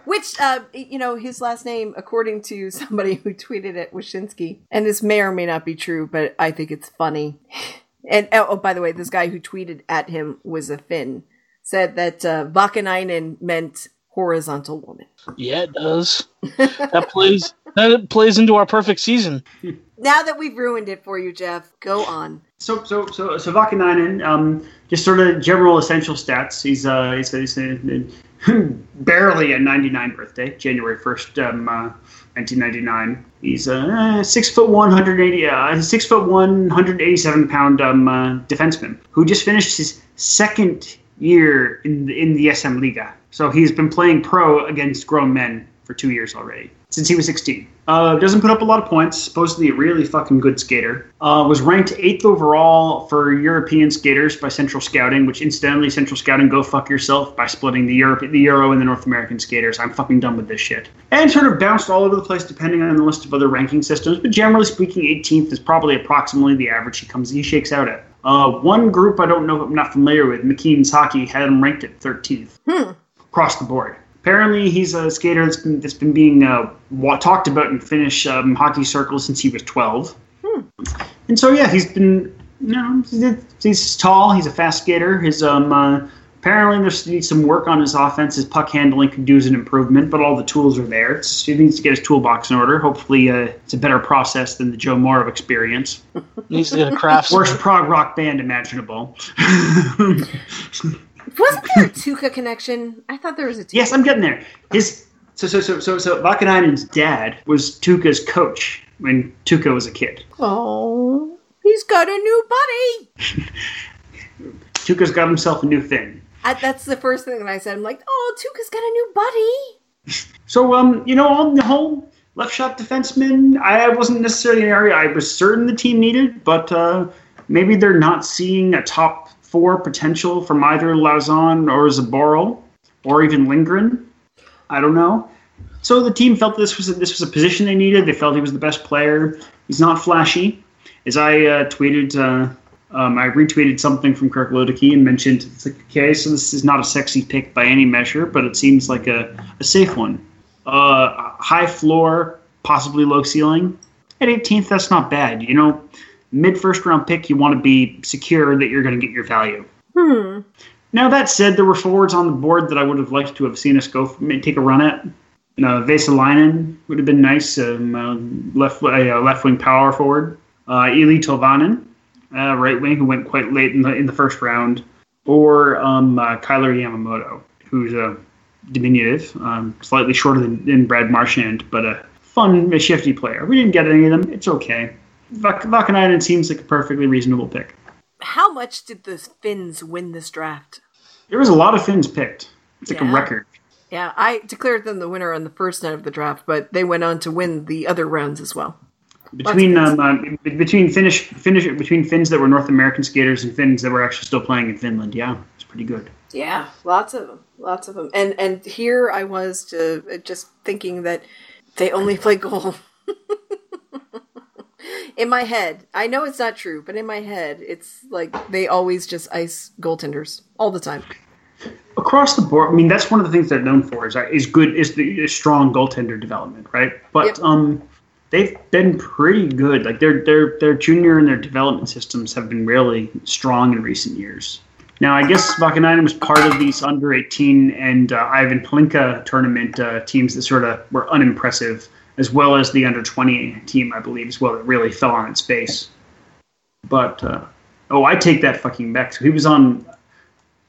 Which, uh, you know, his last name, according to somebody who tweeted at Wyshynski, and this may or may not be true, but I think it's funny. And oh, by the way, this guy who tweeted at him was a Finn. Said that uh, Vaakanainen meant horizontal woman. yeah, it does. That plays that plays into our perfect season. Now that we've ruined it for you, Jeff, go on. So, so, so, so Vaakanainen, um, just sort of general essential stats. He's, uh, he's, he's uh, barely a 99 birthday, January 1st, um, uh, 1999. He's uh, six foot one, 180, uh, six foot one, 187 pound um, uh, defenseman who just finished his second year in the, in the SM Liga. So he's been playing pro against grown men for two years already since he was 16. Uh, doesn't put up a lot of points. Supposedly a really fucking good skater. Uh, was ranked eighth overall for European skaters by Central Scouting, which incidentally, Central Scouting, go fuck yourself by splitting the Europe, the Euro, and the North American skaters. I'm fucking done with this shit. And sort of bounced all over the place depending on the list of other ranking systems. But generally speaking, 18th is probably approximately the average he comes he shakes out at. Uh, one group I don't know, I'm not familiar with, McKeen's Hockey, had him ranked at 13th across the board. Apparently, he's a skater that's been, that's been being uh, talked about in Finnish um, hockey circles since he was 12. And so, yeah, he's been, you know, he's, he's tall, he's a fast skater. His um, uh, Apparently, there's needs some work on his offense. His puck handling could use an improvement, but all the tools are there. It's, he needs to get his toolbox in order. Hopefully, uh, it's a better process than the Joe Morrow experience. Needs to get a craft. Worst prog rock band imaginable. Wasn't there a Tuukka connection? I thought there was a Tuukka. yes, I'm getting there. His so so so so so Vaakanainen's dad was Tuukka's coach when Tuukka was a kid. Oh, he's got a new buddy. Tuukka's got himself a new thing. I, that's the first thing that I said. I'm like, oh, Tuukka's got a new buddy. So, um, you know, on the whole, left shot defenseman, I wasn't necessarily an area I was certain the team needed, but uh, maybe they're not seeing a top four potential from either Lauzon or Zboril or even Lindgren. I don't know. So the team felt this was a, this was a position they needed. They felt he was the best player. He's not flashy, as I uh, tweeted. Uh, um, I retweeted something from Kirk Luedeke and mentioned it's like, okay, so this is not a sexy pick by any measure, but it seems like a, a safe one. Uh, high floor, possibly low ceiling. At 18th, that's not bad. You know, mid first round pick, you want to be secure that you're going to get your value. Hmm. Now that said, there were forwards on the board that I would have liked to have seen us go take a run at. You know, Vesalainen would have been nice. Um, uh, left uh, left wing power forward. Uh, Eeli Tolvanen, uh, right wing, who went quite late in the in the first round, or um, uh, Kailer Yamamoto, who's a diminutive, um, slightly shorter than, than Brad Marchand, but a fun, a shifty player. We didn't get any of them. It's okay. Vak- Vaakanainen seems like a perfectly reasonable pick. How much did the Finns win this draft? There was a lot of Finns picked. It's like a record. Yeah, I declared them the winner on the first night of the draft, but they went on to win the other rounds as well. Between um, uh, between Finnish Finnish between Finns that were North American skaters and Finns that were actually still playing in Finland. Yeah, it's pretty good. Yeah, lots of them, lots of them. And and here I was to just thinking that they only play goal. in my head, I know it's not true, but in my head, it's like they always just ice goaltenders all the time. Across the board, I mean that's one of the things they're known for is is good is the is strong goaltender development, right? But Yep. um, they've been pretty good. Like their their their junior and their development systems have been really strong in recent years. Now, I guess Vaakanainen was part of these under 18 and uh, Ivan Hlinka tournament uh, teams that sort of were unimpressive, as well as the under 20 team, I believe, as well, that really fell on its face. But, uh, oh, I take that fucking back. So he was on,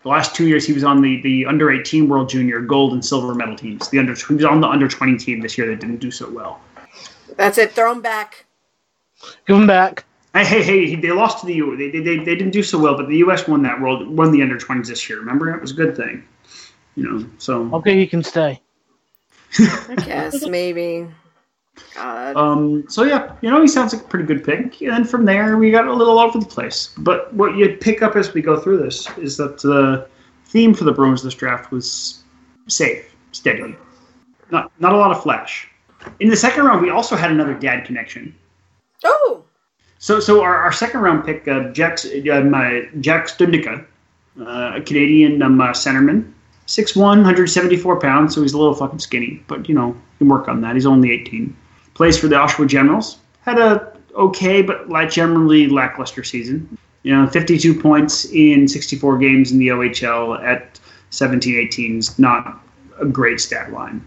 the last two years, he was on the, the under 18 World Junior gold and silver medal teams. The under He was on the under 20 team this year that didn't do so well. That's it. Throw them back. Give him back. Hey, hey, hey! They lost to the U. They, they, they, they didn't do so well, but the U.S. won that world, won the under 20s this year. Remember, it was a good thing. You know, so Okay, he can stay. I guess maybe. God. Um, so yeah, you know, he sounds like a pretty good pick. And then from there, we got a little all over the place. But what you pick up as we go through this is that the theme for the Bruins this draft was safe, steady, not not a lot of flash. In the second round, we also had another dad connection. oh, So, so our, our second round pick, uh, Jack, um, uh, Jack Studnicka, uh, a Canadian um, uh, centerman, 6'1", 174 pounds, so he's a little fucking skinny, but you know, can work on that. He's only 18. Plays for the Oshawa Generals. Had a okay, but like generally lackluster season. You know, 52 points in 64 games in the OHL at 17, 18 is not a great stat line.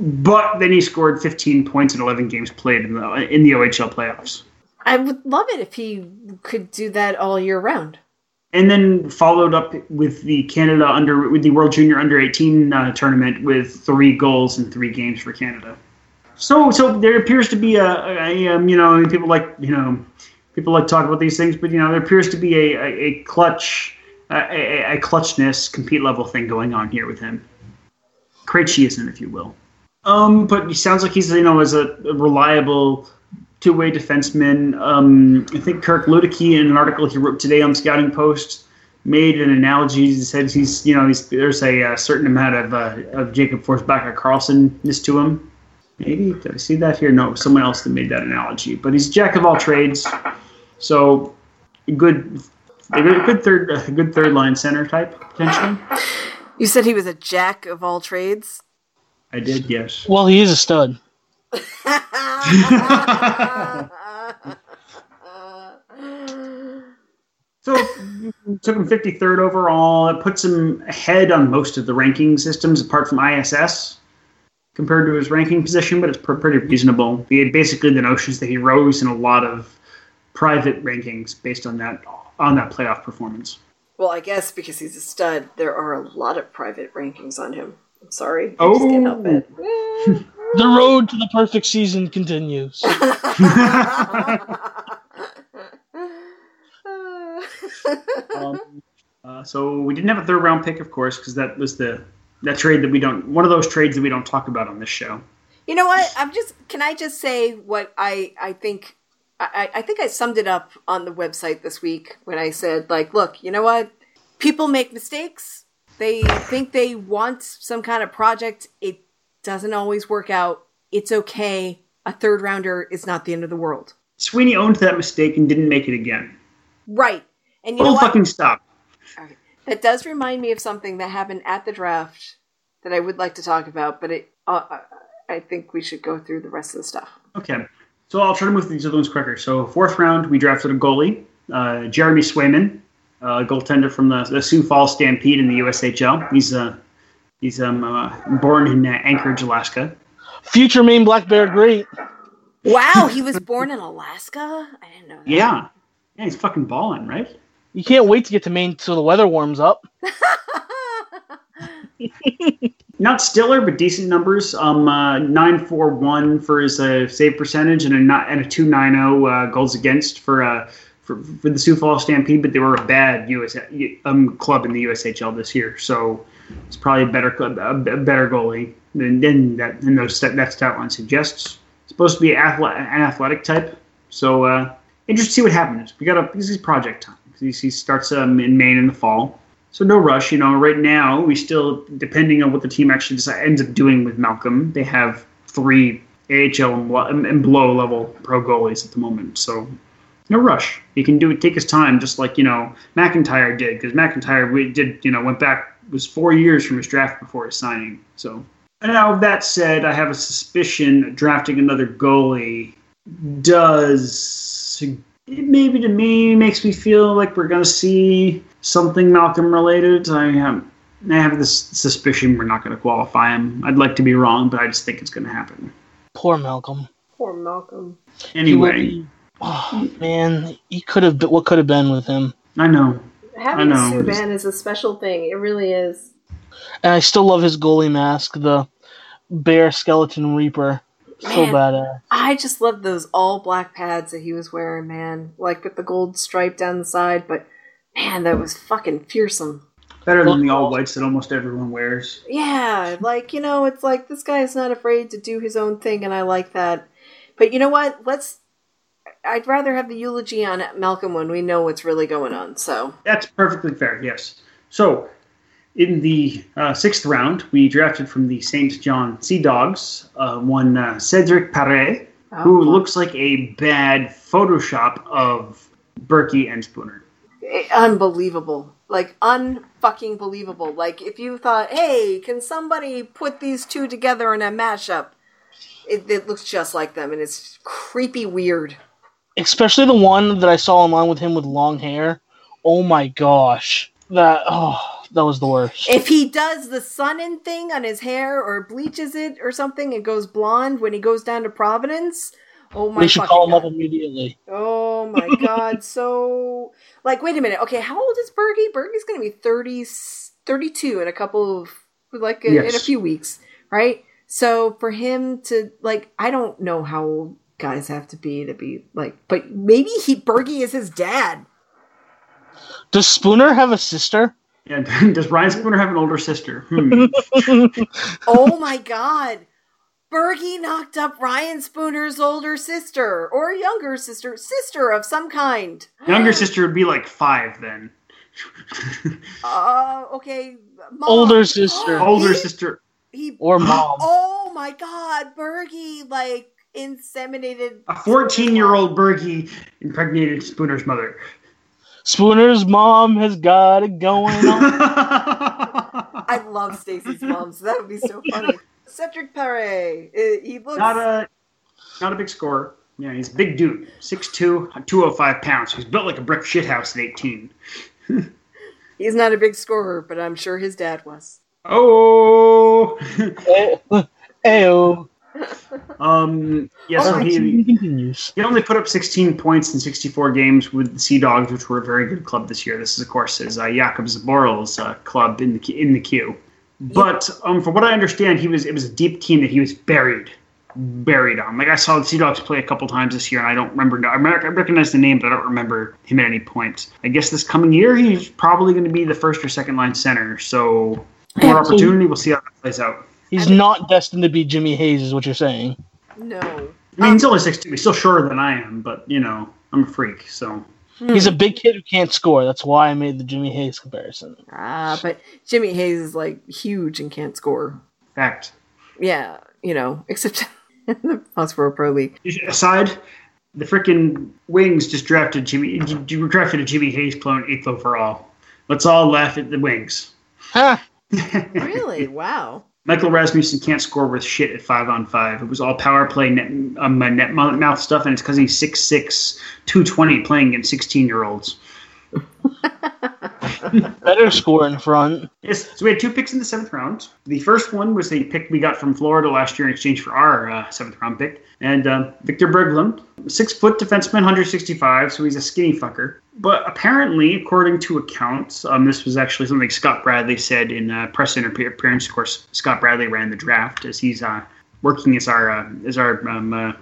But then he scored 15 points in 11 games played in the in the OHL playoffs. I would love it if he could do that all year round. and then followed up with the Canada under with the World Junior Under 18 uh, tournament with three goals in three games for Canada. So, so there appears to be a, a, um, you know, people like you know, people like to talk about these things, but you know, there appears to be a, a, a clutch, a, a, a clutchness, compete level thing going on here with him. Krejciism, if you will. Um, but he sounds like he's you know as a, a reliable two-way defenseman. Um, I think Kirk Luedeke in an article he wrote today on Scouting Post made an analogy. He said he's you know he's, there's a, uh certain amount of uh, of Jacob Forsbacka Carlsonness to him. Maybe did I see that here? No, someone else that made that analogy. But he's jack of all trades. So good, a good third, a good third line center type potentially. You said he was a jack of all trades. I did, yes. Well, he is a stud. So took him 53rd overall. It puts him ahead on most of the ranking systems, apart from ISS, compared to his ranking position. But it's pr- pretty reasonable. He had basically the notions that he rose in a lot of private rankings based on that on that playoff performance. Well, I guess because he's a stud, there are a lot of private rankings on him. I'm sorry. I just can't help it. The road to the perfect season continues. Um, uh, so we didn't have a third round pick, of course, because that was the that trade that we don't one of those trades that we don't talk about on this show. You know what? I'm just. Can I just say what I I think? I, I think I summed it up on the website this week when I said, like, look, you know what? People make mistakes. They think they want some kind of project. It doesn't always work out. It's okay. A third rounder is not the end of the world. Sweeney owned that mistake and didn't make it again. Right. And you know Full what? fucking stop. Okay. That does remind me of something that happened at the draft that I would like to talk about, but it. Uh, I- I think we should go through the rest of the stuff. Okay, so I'll try to move these other ones quicker. So fourth round, we drafted a goalie, uh, Jeremy Swayman, uh, goaltender from the, the Sioux Falls Stampede in the USHL. He's uh, he's um, uh, born in uh, Anchorage, Alaska. Future Maine Black Bear, great. Wow, he was born in Alaska. I didn't know that. Yeah, yeah, he's fucking balling, right? You can't wait to get to Maine till the weather warms up. Not stellar, but decent numbers. Um, uh, nine four one for his uh, save percentage and a not and a two nine zero uh, goals against for uh for, for the Sioux Falls Stampede, but they were a bad US um club in the USHL this year, so it's probably a better club, a, better goalie than, than that than those that, that stat line suggests. Supposed to be athle- an athletic type, so uh, to see what happens. We got a this is project time. He, starts um, in Maine in the fall. So no rush, you know. Right now, we still, depending on what the team actually decide, ends up doing with Malcolm, they have three AHL and below level pro goalies at the moment. So no rush. He can do it, take his time, just like you know McIntyre did, because McIntyre we did, you know, went back was four years from his draft before his signing. So now that said, I have a suspicion drafting another goalie does it maybe to me makes me feel like we're gonna see something Malcolm related. I have I have this suspicion we're not gonna qualify him. I'd like to be wrong, but I just think it's gonna happen. Poor Malcolm. Poor Malcolm. He will Anyway, be- oh, man, he could have been, what could have been with him. I know. Having I know. Subban is a special thing. It really is. And I still love his goalie mask, the bear skeleton reaper. So badass. I just love those all black pads that he was wearing, man. Like with the gold stripe down the side, but man, that was fucking fearsome. Better than the all whites that almost everyone wears. Yeah, like, you know, it's like this guy is not afraid to do his own thing, and I like that. But you know what? Let's. I'd rather have the eulogy on Malcolm when we know what's really going on, so. That's perfectly fair, yes. So, in the uh, sixth round, we drafted from the St. John Sea Dogs uh, one uh, Cedric Paré, who Oh. looks like a bad Photoshop of Bergie and Spooner. Eh, Unbelievable. Like, unfucking believable. Like, if you thought, hey, can somebody put these two together in a mashup? It, it looks just like them, and it's creepy weird. Especially the one that I saw online with him with long hair. Oh my gosh. That, oh, that was the worst. If he does the sunning thing on his hair or bleaches it or something and goes blonde when he goes down to Providence, oh my we should call him God. up immediately. Oh my god, so like wait a minute. Okay, how old is Bergie? Bergie's going to be 30 32 in a couple of like in- in a few weeks, right? So for him to like I don't know how old guys have to be to be like but maybe he Bergie is his dad. Does Spooner have a sister? Yeah, does Ryan Spooner have an older sister? Hmm. Oh my god. Bergie knocked up Ryan Spooner's older sister or younger sister, sister of some kind. Younger sister would be like five then. Uh, okay. Mom. Older sister. older He- sister. He, Or mom? Oh my god, Bergie like inseminated A 14 year old Bergie impregnated Spooner's mother. Spooner's mom has got it going on. I love Stacy's mom, so that would be so funny. Cedric Paré. uh, He looks. not a not a big scorer. Yeah, he's a big dude. 6'2", 205 pounds. He's built like a brick shithouse at 18. He's not a big scorer, but I'm sure his dad was. Oh! Ayo. Um, yeah, so he, he only put up 16 points in 64 games with the Sea Dogs, which were a very good club this year. This is, of course, his uh, Jakub Zboril's uh, club in the in the queue. But um, from what I understand, he was it was a deep team that he was buried, buried on. Like I saw the Sea Dogs play a couple times this year, and I don't remember. I I recognize the name, but I don't remember him at any point. I guess this coming year, he's probably going to be the first or second line center. So more opportunity. We'll see how that plays out. He's not destined to be Jimmy Hayes, is what you're saying. No. I mean, he's only six two. He's still shorter than I am, but you know, I'm a freak. So He's a big kid who can't score. That's why I made the Jimmy Hayes comparison. Ah, but Jimmy Hayes is like huge and can't score. fact. Yeah, you know, except in the Foxborough Pro League. aside, the freaking Wings just drafted Jimmy. d- Drafted a Jimmy Hayes clone eighth overall. Let's all laugh at the Wings. Ha! Really? wow. Michael Rasmussen can't score with shit at five on five. It was all power play, net, um, net mouth stuff, and it's because he's 6'6", 220 playing against sixteen year olds. Better score in front. Yes, so we had two picks in the seventh round. The first one was the pick we got from Florida last year in exchange for our uh, seventh round pick. And uh, Victor Berglund, six foot defenseman, 165, so he's a skinny fucker. But apparently, according to accounts, um, this was actually something Scott Bradley said in uh, press appearance. Of course, Scott Bradley ran the draft as he's uh, working as our uh, as our um,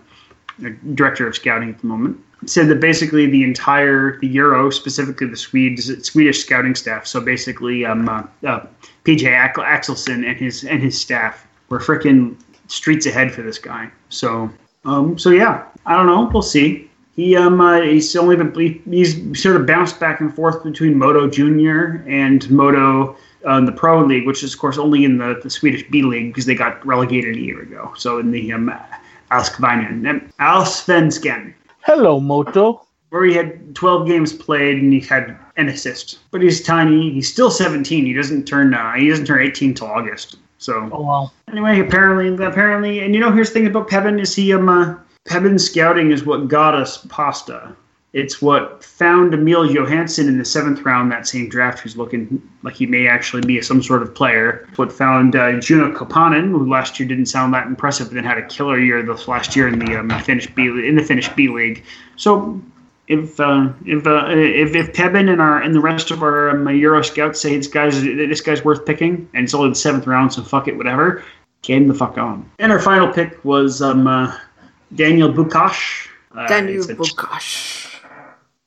director of scouting at the moment. Said that basically the entire the Euro, specifically the Swedes Swedish scouting staff. So basically, um, uh, uh, PJ Ax- Axelsson and his and his staff were freaking streets ahead for this guy. So um, so yeah, I don't know. We'll see. He um uh, he's only been he, he's sort of bounced back and forth between Moto Junior and Moto uh, the Pro League, which is of course only in the, the Swedish B League because they got relegated a year ago. So in the um, Allsvenskan, Allsvenskan, Hello, Moto. where he had 12 games played and he had an assist. But he's tiny. He's still 17. He doesn't turn uh, he doesn't turn 18 till August. So Oh well. Anyway, apparently, apparently, and you know, here's the thing about Pevin is he um, uh, Pevin scouting is what got us pasta. It's what found Emil Johansson in the seventh round that same draft, who's looking like he may actually be some sort of player. What found uh, Joona Koppanen, who last year didn't sound that impressive, but then had a killer year this last year in the um, Finnish B in the Finnish B League. So if uh, if, uh, if if Pebin and our and the rest of our um, Euro scouts say this guy's this guy's worth picking, and it's only the seventh round, so fuck it, whatever. Game the fuck on. And our final pick was um, uh, Daniel Bukash. Uh, Daniel it's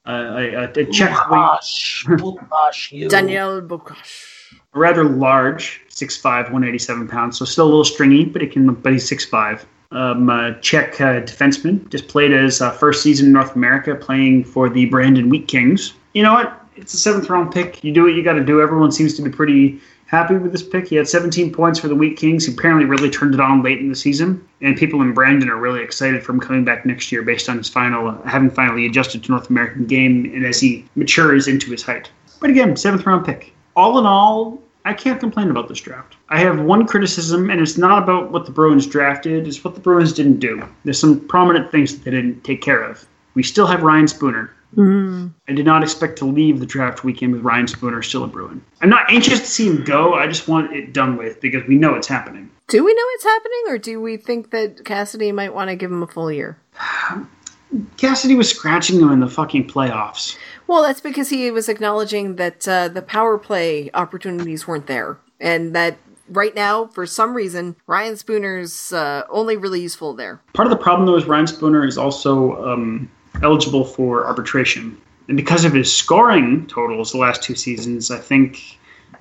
a, Bukash. uh, a, a Czech wing, Gosh. Gosh, you. Daniel Bukash. rather large, 6'5", 187 pounds, so still a little stringy, but he can. But he's 6'5". Um, uh, Czech uh, defenseman, just played his uh, first season in North America, playing for the Brandon Wheat Kings. You know what? It's a seventh round pick. You do what you got to do. Everyone seems to be pretty happy with this pick. He had 17 points for the Wheat Kings. He apparently really turned it on late in the season, and people in Brandon are really excited for him coming back next year based on his final, uh, having finally adjusted to North American game, and as he matures into his height. But again, seventh round pick. All in all, I can't complain about this draft. I have one criticism, and it's not about what the Bruins drafted, it's what the Bruins didn't do. There's some prominent things that they didn't take care of. We still have Ryan Spooner. I did not expect to leave the draft weekend with Ryan Spooner still a Bruin. I'm not anxious to see him go. I just want it done with because we know it's happening. Do we know it's happening, or do we think that Cassidy might want to give him a full year? Cassidy was scratching him in the fucking playoffs. Well, that's because he was acknowledging that uh, the power play opportunities weren't there, and that right now, for some reason, Ryan Spooner's uh, only really useful there. Part of the problem, though, is Ryan Spooner is also um, eligible for arbitration. And because of his scoring totals the last two seasons, I think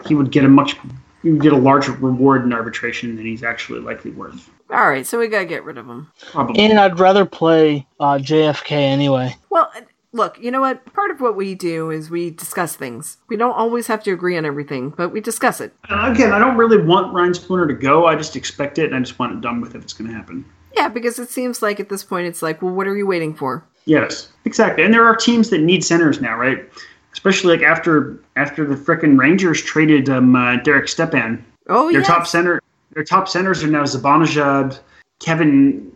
he would get a much he would get a larger reward in arbitration than he's actually likely worth. All right, so we gotta get rid of him. Probably. And I'd rather play uh, JFK anyway. Well, uh, look, you know what? Part of what we do is we discuss things. We don't always have to agree on everything, but we discuss it. And again, I don't really want Ryan Spooner to go. I just expect it, and I just want it done with if it's going to happen. Yeah, because it seems like at this point it's like, well, what are you waiting for? Yes, exactly. And there are teams that need centers now, right? especially like after after the frickin' Rangers traded um, uh, Derek Stepan. Oh, yeah. Their yes. top center, their top centers are now Zibanejad, Kevin,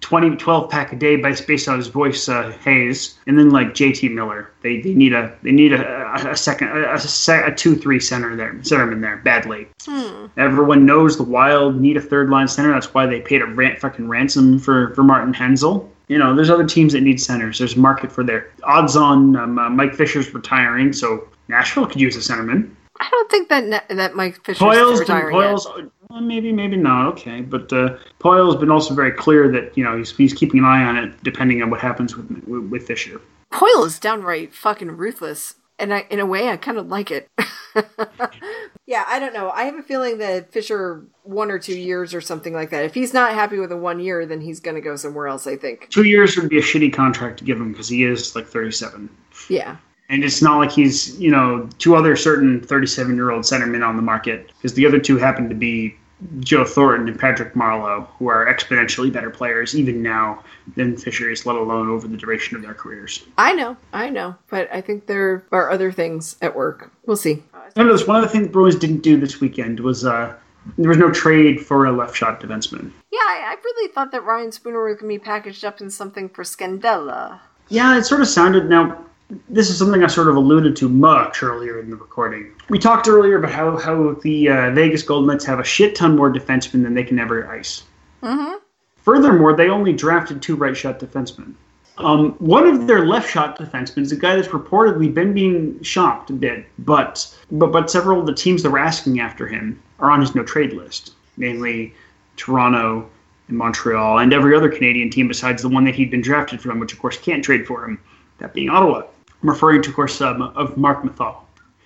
20, 12 pack a day based, based on his voice, uh, Hayes, and then like JT Miller. They, they need a they need a, a, second a, a, a two three center there centerman there badly. Hmm. Everyone knows the Wild need a third line center. That's why they paid a ran- fucking ransom for for Martin Hanzal. You know, there's other teams that need centers. There's market for their odds on um, uh, Mike Fisher's retiring, so Nashville could use a centerman. I don't think that that Mike Fisher's Poile's been, retiring yet. Poile's uh, maybe maybe not okay, but uh, Poile's been also very clear that you know he's, he's keeping an eye on it depending on what happens with with, with Fisher. Poile is downright fucking ruthless, and I, in a way, I kind of like it. yeah, I don't know. I have a feeling that Fisher one or two years or something like that. If he's not happy with a one year, then he's going to go somewhere else. I think. Two years would be a shitty contract to give him because he is like 37. Yeah. And it's not like he's, you know, two other certain 37 year old centermen on the market because the other two happen to be Joe Thornton and Patrick Marleau, who are exponentially better players even now than Fisher is, let alone over the duration of their careers. I know, I know, but I think there are other things at work. We'll see. I Notice one of the things the Bruins didn't do this weekend was uh, there was no trade for a left shot defenseman. Yeah, I, I really thought that Ryan Spooner was going to be packaged up in something for Scandella. Yeah, it sort of sounded now. This is something I sort of alluded to much earlier in the recording. We talked earlier about how, how the uh, Vegas Golden Knights have a shit ton more defensemen than they can ever ice. Mm-hmm. Furthermore, they only drafted two right shot defensemen. Um, one of their left shot defensemen is a guy that's reportedly been being shopped a bit, but but but several of the teams that were asking after him are on his no trade list, namely Toronto and Montreal, and every other Canadian team besides the one that he'd been drafted from, which of course can't trade for him, that being Ottawa. I'm referring to, of course, um, of Mark Methot.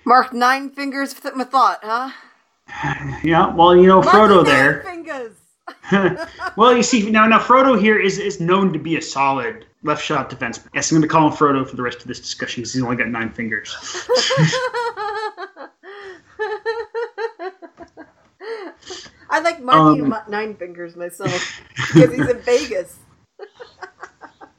Mark Nine Fingers thought, huh? Yeah, well, you know, Frodo Marky there. Nine Fingers. well, you see, now now Frodo here is is known to be a solid left shot defenseman. Yes, I'm going to call him Frodo for the rest of this discussion because he's only got nine fingers. I like Marky Um, Nine Fingers myself because he's in Vegas.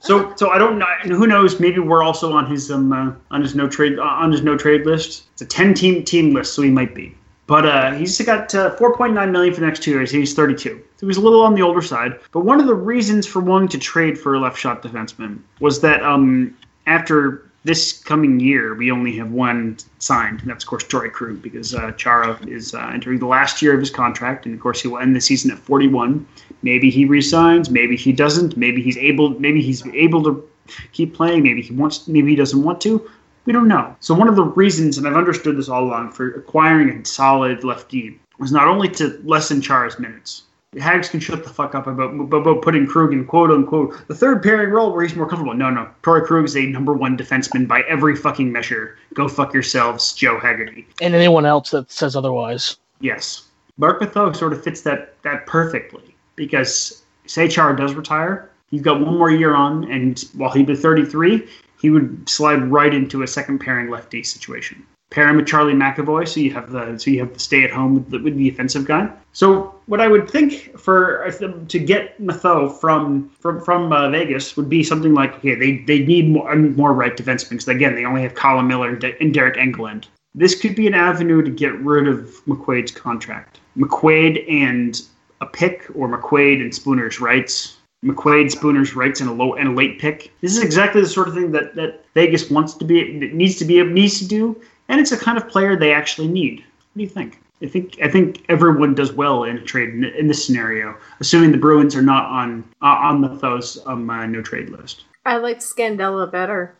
So, so I don't know. Who knows? Maybe we're also on his um uh, on his no trade uh, on his no trade list. It's a ten team team list, so he might be. But uh, he's got uh, 4.9 million for the next two years. He's 32, so he's a little on the older side. But one of the reasons for wanting to trade for a left shot defenseman was that um after this coming year, we only have one signed, and that's of course Torrey Krug, because uh, Chara is uh, entering the last year of his contract, and of course he will end the season at 41. Maybe he resigns, maybe he doesn't, maybe he's able, maybe he's able to keep playing, maybe he wants, maybe he doesn't want to. We don't know. So one of the reasons, and I've understood this all along, for acquiring a solid lefty was not only to lessen Chara's minutes. Hags can shut the fuck up about, about putting Krug in quote unquote the third pairing role where he's more comfortable. No, no. Torrey Krug is a number one defenseman by every fucking measure. Go fuck yourselves, Joe Haggerty. and anyone else that says otherwise. Yes. Mark Methot sort of fits that that perfectly because say Chara does retire, he's got one more year on, and while he'd be 33, he would slide right into a second pairing lefty situation. Pair him with Charlie McAvoy, so you have the so you have the stay at home with the, with the offensive guy. So what I would think for to get Methot from from from uh, Vegas would be something like okay they they need more more right defensemen because again they only have Colin Miller and De- and Deryk Engelland. This could be an avenue to get rid of McQuaid's contract. McQuaid and a pick, or McQuaid and Spooner's rights. McQuaid, Spooner's rights, and a low and a late pick. This is exactly the sort of thing that, that Vegas wants to be, needs to be, needs to do, and it's a kind of player they actually need. What do you think? I think I think everyone does well in a trade in, in this scenario, assuming the Bruins are not on uh, on the Thos um, uh, no trade list. I like Scandella better.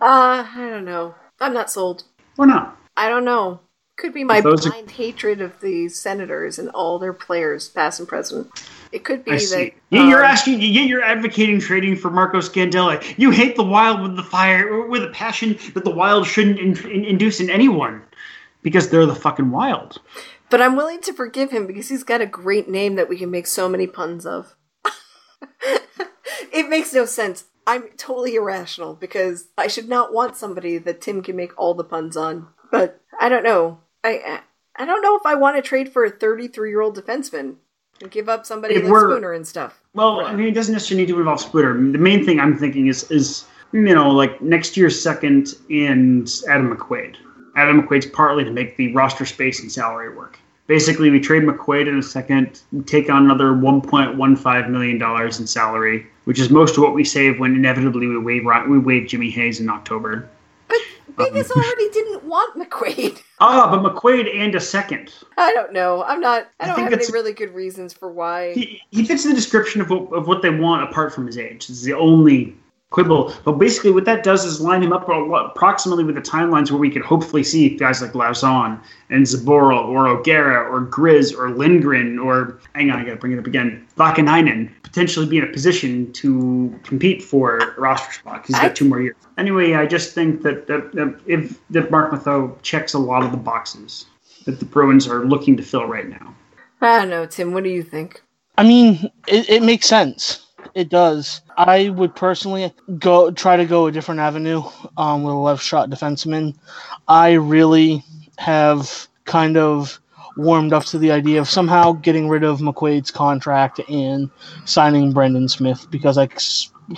Uh, I don't know. I'm not sold. Why not? I don't know. Could be my Those are- blind hatred of the Senators and all their players, past and present. It could be I that. Yeah, you're um, asking. Yeah, you're advocating trading for Marco Scandella. You hate the Wild with the fire, with a passion that the Wild shouldn't in, in, induce in anyone, because they're the fucking Wild. But I'm willing to forgive him because he's got a great name that we can make so many puns of. it makes no sense. I'm totally irrational because I should not want somebody that Tim can make all the puns on. But I don't know. I I- don't know if I want to trade for a 33 year old defenseman and give up somebody If like Spooner and stuff. Well, I mean, it doesn't necessarily need to involve. I mean, the main thing I'm thinking is is you know, like next year's second and Adam McQuaid. Adam McQuaid's partly to make the roster space and salary work. Basically, we trade McQuaid in a second, take on another $1.15 million in salary, which is most of what we save when inevitably we waive, we waive Jimmy Hayes in October. But Vegas already didn't want McQuaid. Ah, but McQuaid and a second. I don't know. I'm not. I I don't think have any really good reasons for why. He, he fits the description of what, of what they want apart from his age. It's the only quibble. But basically, what that does is line him up approximately with the timelines where we could hopefully see guys like Lauzon and Zboril or O'Gara or Grizz or Lindgren or, hang on, I gotta bring it up again, Vaakanainen potentially be in a position to compete for a roster spot 'cause he's got I- two more years. Anyway, I just think that, that, that if that Marc Methot checks a lot of the boxes that the Bruins are looking to fill right now. I don't know, Tim. What do you think? I mean, it, it makes sense. It does. I would personally go try to go a different avenue um, with a left shot defenseman. I really have kind of warmed up to the idea of somehow getting rid of McQuaid's contract and signing Brendan Smith because I,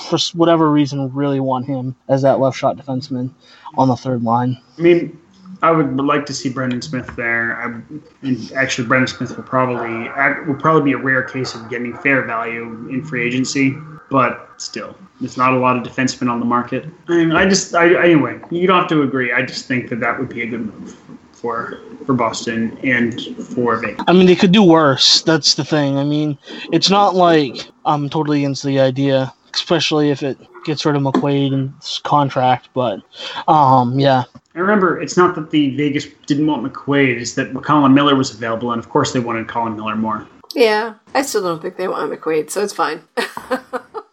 for whatever reason, really want him as that left shot defenseman on the third line. I mean, I would like to see Brendan Smith there. I, and actually, Brendan Smith will probably will probably be a rare case of getting fair value in free agency. But still, there's not a lot of defensemen on the market. I, I just, I, anyway, you don't have to agree. I just think that that would be a good move for for Boston and for Vegas. I mean, they could do worse. That's the thing. I mean, it's not like I'm totally against the idea, especially if it gets rid of McQuaid and his contract. But, um, yeah, I remember it's not that the Vegas didn't want McQuaid; it's that Colin Miller was available, and of course they wanted Colin Miller more. Yeah, I still don't think they want McQuaid, so it's fine.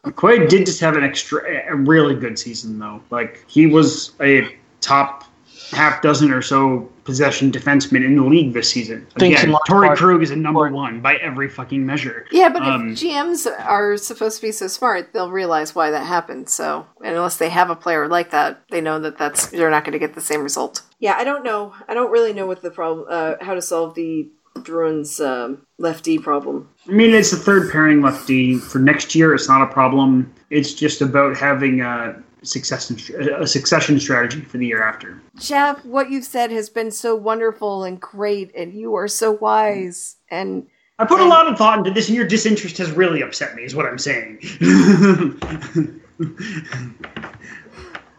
McQuaid did just have an extra, a really good season though. Like he was a top half dozen or so possession defenseman in the league this season. Thanks Again, large Torey Krug is a number part- one by every fucking measure. yeah, but Um, if GMs are supposed to be so smart, they'll realize why that happened. So, and unless they have a player like that, they know that that's they're not going to get the same result. Yeah, I don't know. I don't really know what the problem, uh, how to solve the Bruins um, lefty problem. I mean, it's the third pairing lefty for next year. It's not a problem. It's just about having a succession a succession strategy for the year after. Jeff, what you've said has been so wonderful and great, and you are so wise. And I put a lot of thought into this, and your disinterest has really upset me. Is what I'm saying.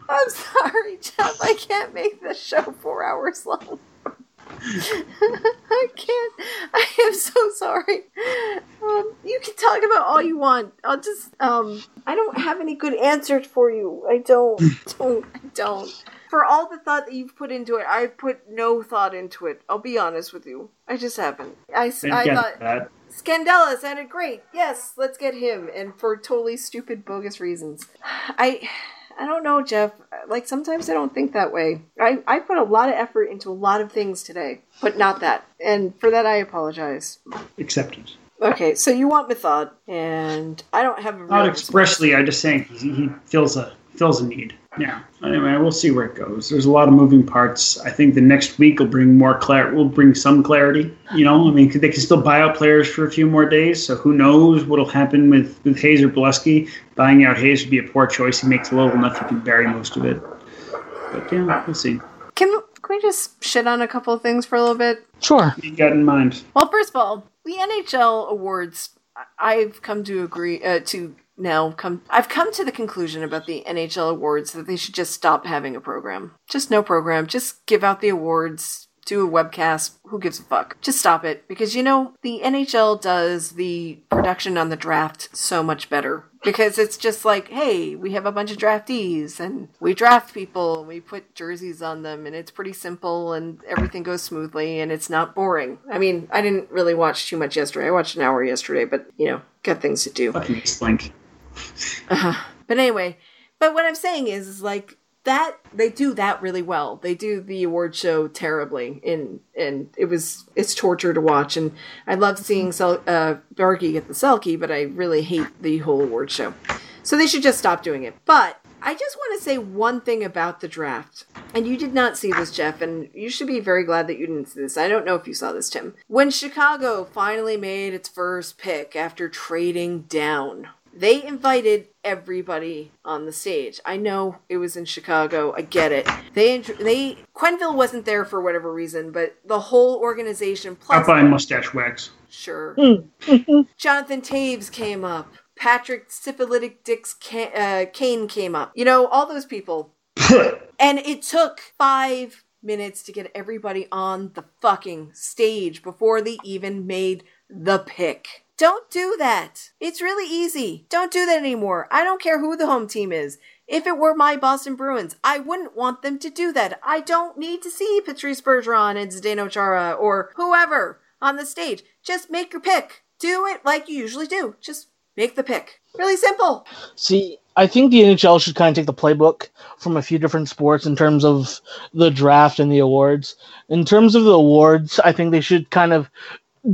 I'm sorry, Jeff. I can't make this show four hours long. I can't. I am so sorry. Um, you can talk about all you want. I'll just. Um, I don't have any good answers for you. I don't. don't. I don't. For all the thought that you've put into it, I put no thought into it. I'll be honest with you. I just haven't. I. get thought that. Scandella sounded great. Yes, let's get him, and for totally stupid, bogus reasons. I, I don't know, Jeff. Like sometimes I don't think that way. I I put a lot of effort into a lot of things today, but not that, and for that I apologize. Accepted. Okay, so you want Methot, and I don't have a Not expressly. I'm just saying he, he feels a feels a need. Yeah. Anyway, we'll see where it goes. There's a lot of moving parts. I think the next week will bring more clarity. Will bring some clarity. You know, I mean, they can still buy out players for a few more days. So who knows what'll happen with with Hayes or Beleskey? Buying out Hayes would be a poor choice. He makes little enough. He can bury most of it. But yeah, we'll see. Can can we just shit on a couple of things for a little bit? sure. You got in mind? Well, first of all, the NHL awards. I- I've come to agree uh, to now come. I've come to the conclusion about the NHL awards that they should just stop having a program. Just no program. Just give out the awards. Do a webcast. Who gives a fuck? Just stop it because you know the NHL does the production on the draft so much better because it's just like, hey, we have a bunch of draftees and we draft people we put jerseys on them and it's pretty simple and everything goes smoothly and it's not boring. I mean, I didn't really watch too much yesterday. I watched an hour yesterday, but you know, got things to do. Fucking Slink. But anyway, but what I'm saying is, is like that they do that really well. They do the award show terribly, and and it was it's torture to watch. And I love seeing Sel- uh, Bergie get the Selke, but I really hate the whole award show. So they should just stop doing it. But I just want to say one thing about the draft. And you did not see this, Jeff, and you should be very glad that you didn't see this. I don't know if you saw this, Tim. When Chicago finally made its first pick after trading down, They invited everybody on the stage. I know it was in Chicago. I get it. They they Quenneville wasn't there for whatever reason, but the whole organization Out plus by mustache wax. sure. Jonathan Toews came up. Patrick Syphilitic Dix Ca- uh, Kane came up. You know, all those people. And it took five minutes to get everybody on the fucking stage before they even made the pick. Don't do that. It's really easy. Don't do that anymore. I don't care who the home team is. If it were my Boston Bruins, I wouldn't want them to do that. I don't need to see Patrice Bergeron and Zdeno Chara or whoever on the stage. Just make your pick. Do it like you usually do. Just make the pick. Really simple. See, I think the NHL should kind of take the playbook from a few different sports in terms of the draft and the awards. In terms of the awards, I think they should kind of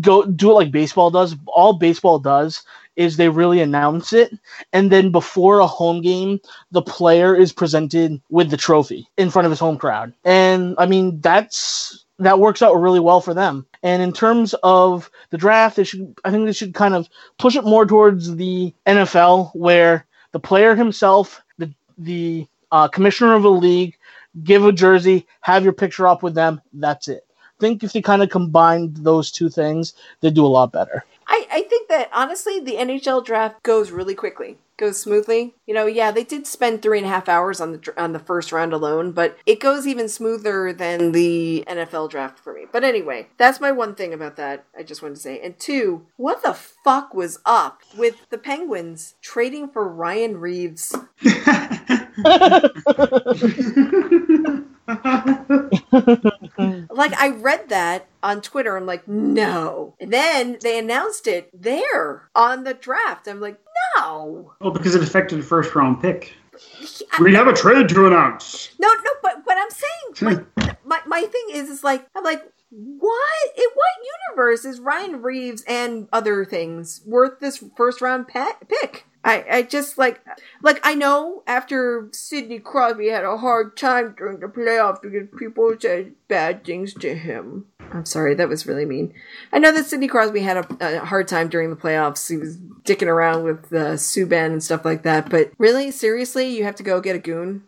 go do it like baseball does. All baseball does is they really announce it, and then before a home game, the player is presented with the trophy in front of his home crowd. And I mean, that's that works out really well for them. And in terms of the draft, they should I think they should kind of push it more towards the NFL where the player himself, the the uh, commissioner of a league, give a jersey, have your picture up with them. That's it. I think if they kind of combined those two things, they'd do a lot better. I, I think that honestly, the NHL draft goes really quickly, goes smoothly. You know, yeah, they did spend three and a half hours on the on the first round alone, but it goes even smoother than the NFL draft for me. But anyway, that's my one thing about that. I just wanted to say. And two, what the fuck was up with the Penguins trading for Ryan Reaves? Like I read that on Twitter. I'm like, no. And then they announced it there on the draft. I'm like, no. Well, because it affected the first round pick. We have a trade to announce. No, no, but but I'm saying like my my thing is is like I'm like what in what universe is Ryan Reaves and other things worth this first round pe- pick? I, I just like like I know after Sidney Crosby had a hard time during the playoffs because people said bad things to him. I'm sorry, that was really mean. I know that Sidney Crosby had a, a hard time during the playoffs. He was dicking around with uh, Subban and stuff like that. But really, seriously, you have to go get a goon?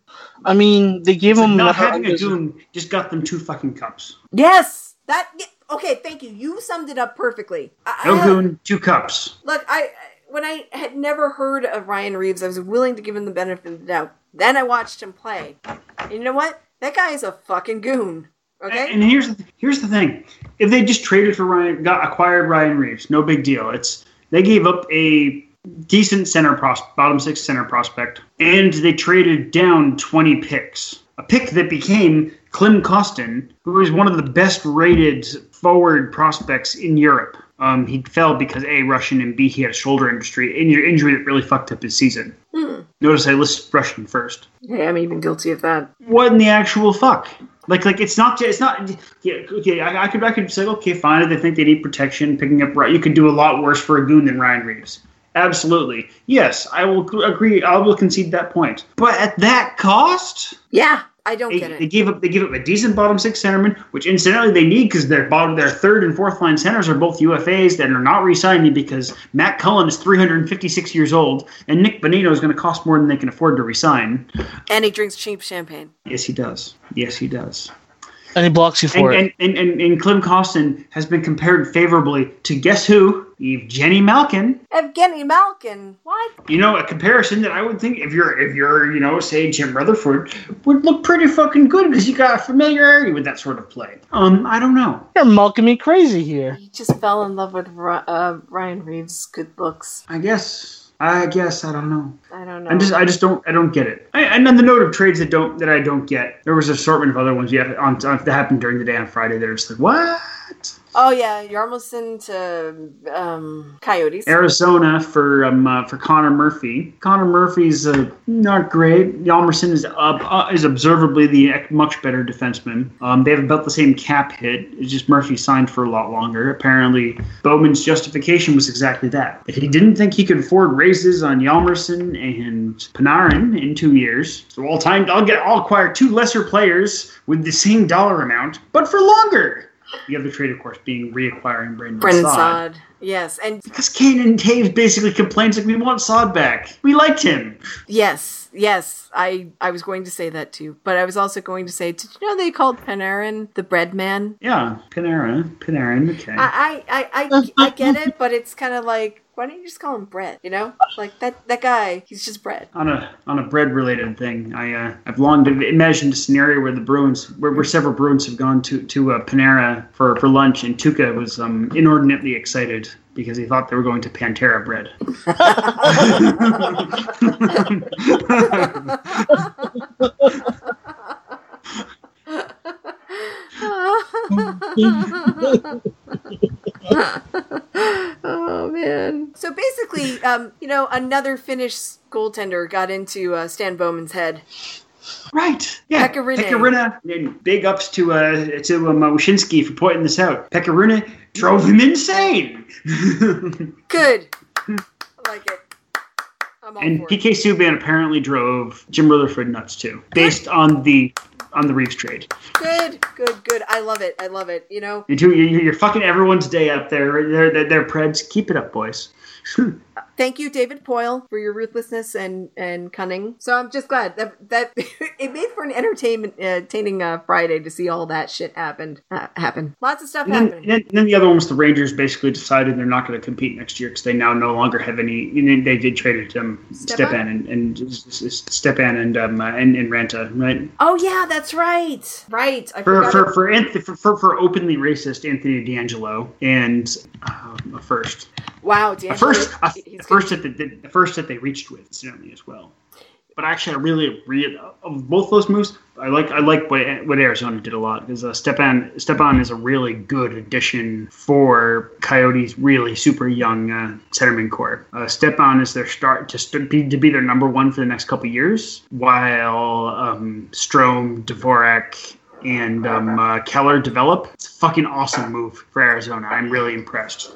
I mean, they gave It's him not another having a goon just got them two fucking cups. Yes, that. Okay, thank you. You summed it up perfectly. I, No I, goon, two cups. Look, I when I had never heard of Ryan Reaves, I was willing to give him the benefit of the doubt. Then I watched him play. And you know what? That guy is a fucking goon. Okay. And here's the, here's the thing: if they just traded for Ryan, got acquired Ryan Reaves, no big deal. It's they gave up a decent center pros, bottom six center prospect, and they traded down 20 picks. A pick that became Klim Kostin, who is one of the best rated forward prospects in Europe. Um, he fell because a Russian and b he had a shoulder injury injury, injury that really fucked up his season. Hmm. Notice I listed Russian first Hey, I'm even guilty of that. what in the actual fuck? Like, like it's not. It's not. Yeah, okay. I, I could, I could say, okay, fine. If they think they need protection, picking up. right, You could do a lot worse for a goon than Ryan Reaves. Absolutely. Yes, I will agree. I will concede that point. But at that cost, Yeah, I don't they, get it. they gave up. They give up a decent bottom six centerman, which incidentally they need because their bottom, their third and fourth line centers are both UFAs that are not re-signing because Matt Cullen is 356 years old and Nick Bonino is going to cost more than they can afford to resign. And he drinks cheap champagne. Yes, he does. Yes, he does. And he blocks you And, for it. and, and, and, and Klim Kostin has been compared favorably to guess who? Evgeny Malkin. Evgeny Malkin. What? You know, a comparison that I would think if you're if you're you know say Jim Rutherford would look pretty fucking good because you got a familiarity with that sort of play. Um, I don't know. You're milking me crazy here. He just fell in love with uh, Ryan Reaves' good looks. I guess. I guess I don't know. I don't know. I just I just don't I don't get it. I, and on the note of trades that don't that I don't get, there was an assortment of other ones. Yeah, on, on that happened during the day on Friday. They're just like what. Oh yeah, Hjalmarsson to um, Coyotes. Arizona for um, uh, for Connor Murphy. Connor Murphy's uh, not great. Hjalmarsson is uh, is observably the much better defenseman. Um, they have about the same cap hit. It's just Murphy signed for a lot longer. Apparently, Bowman's justification was exactly that. He didn't think he could afford raises on Hjalmarsson and Panarin in two years. So all time, I'll get I'll acquire two lesser players with the same dollar amount, but for longer. The other trade, of course, being reacquiring Brandon Saad. Saad. Yes, and Because Kanan Toews basically complains like we want Saad back. We liked him. yes, yes, I I was going to say that too, but I was also going to say, did you know they called Panarin the bread man? Yeah, Panera, Panarin, okay. I I I, I, I get it, but it's kind of like, why don't you just call him bread? You know, like that that guy, he's just bread. on a on a bread related thing, I uh, I've long imagined a scenario where the Bruins, where, where several Bruins have gone to to uh, Panera for, for lunch, and Tuukka was um, inordinately excited because he thought they were going to Pantera bread. man. So basically, um, you know, another Finnish goaltender got into uh, Stan Bowman's head. Right. Yeah. Pekka Rinne. Pekka Rinne. And big ups to uh to um, Wyshynski for pointing this out. Pekka Rinne drove him insane. Good. I like it. I'm all and for it. PK Subban apparently drove Jim Rutherford nuts too, based on the on the Reaves trade. Good, good, good. I love it. I love it. You know, You do, you're, you're fucking everyone's day up there. They're, they're, they're Preds. Keep it up, boys. thank you, David Poile, for your ruthlessness and and cunning. So I'm just glad that that it made for an entertainment uh, entertaining uh, Friday to see all that shit happened uh, happen. Lots of stuff And then, happening. and then the other one was the Rangers basically decided they're not going to compete next year because they now no longer have any. And then they did traded um, Stepan? Stepan and, and Stepan and um, uh, and, and Raanta, right? oh yeah, that's right. Right. I For for for, Anth- for for for openly racist Anthony DeAngelo and uh, a first, wow, a first, a, first that the, the first that they reached with incidentally as well. But actually, I really, really of both those moves, I like I like what what Arizona did a lot because uh, Stepan Stepan is a really good addition for Coyotes' really super young uh, centerman core. Uh, Stepan is their start to be to be their number one for the next couple years, while um, Strome, Dvorak. And um, uh, Keller develop. It's a fucking awesome move for Arizona. I'm really impressed.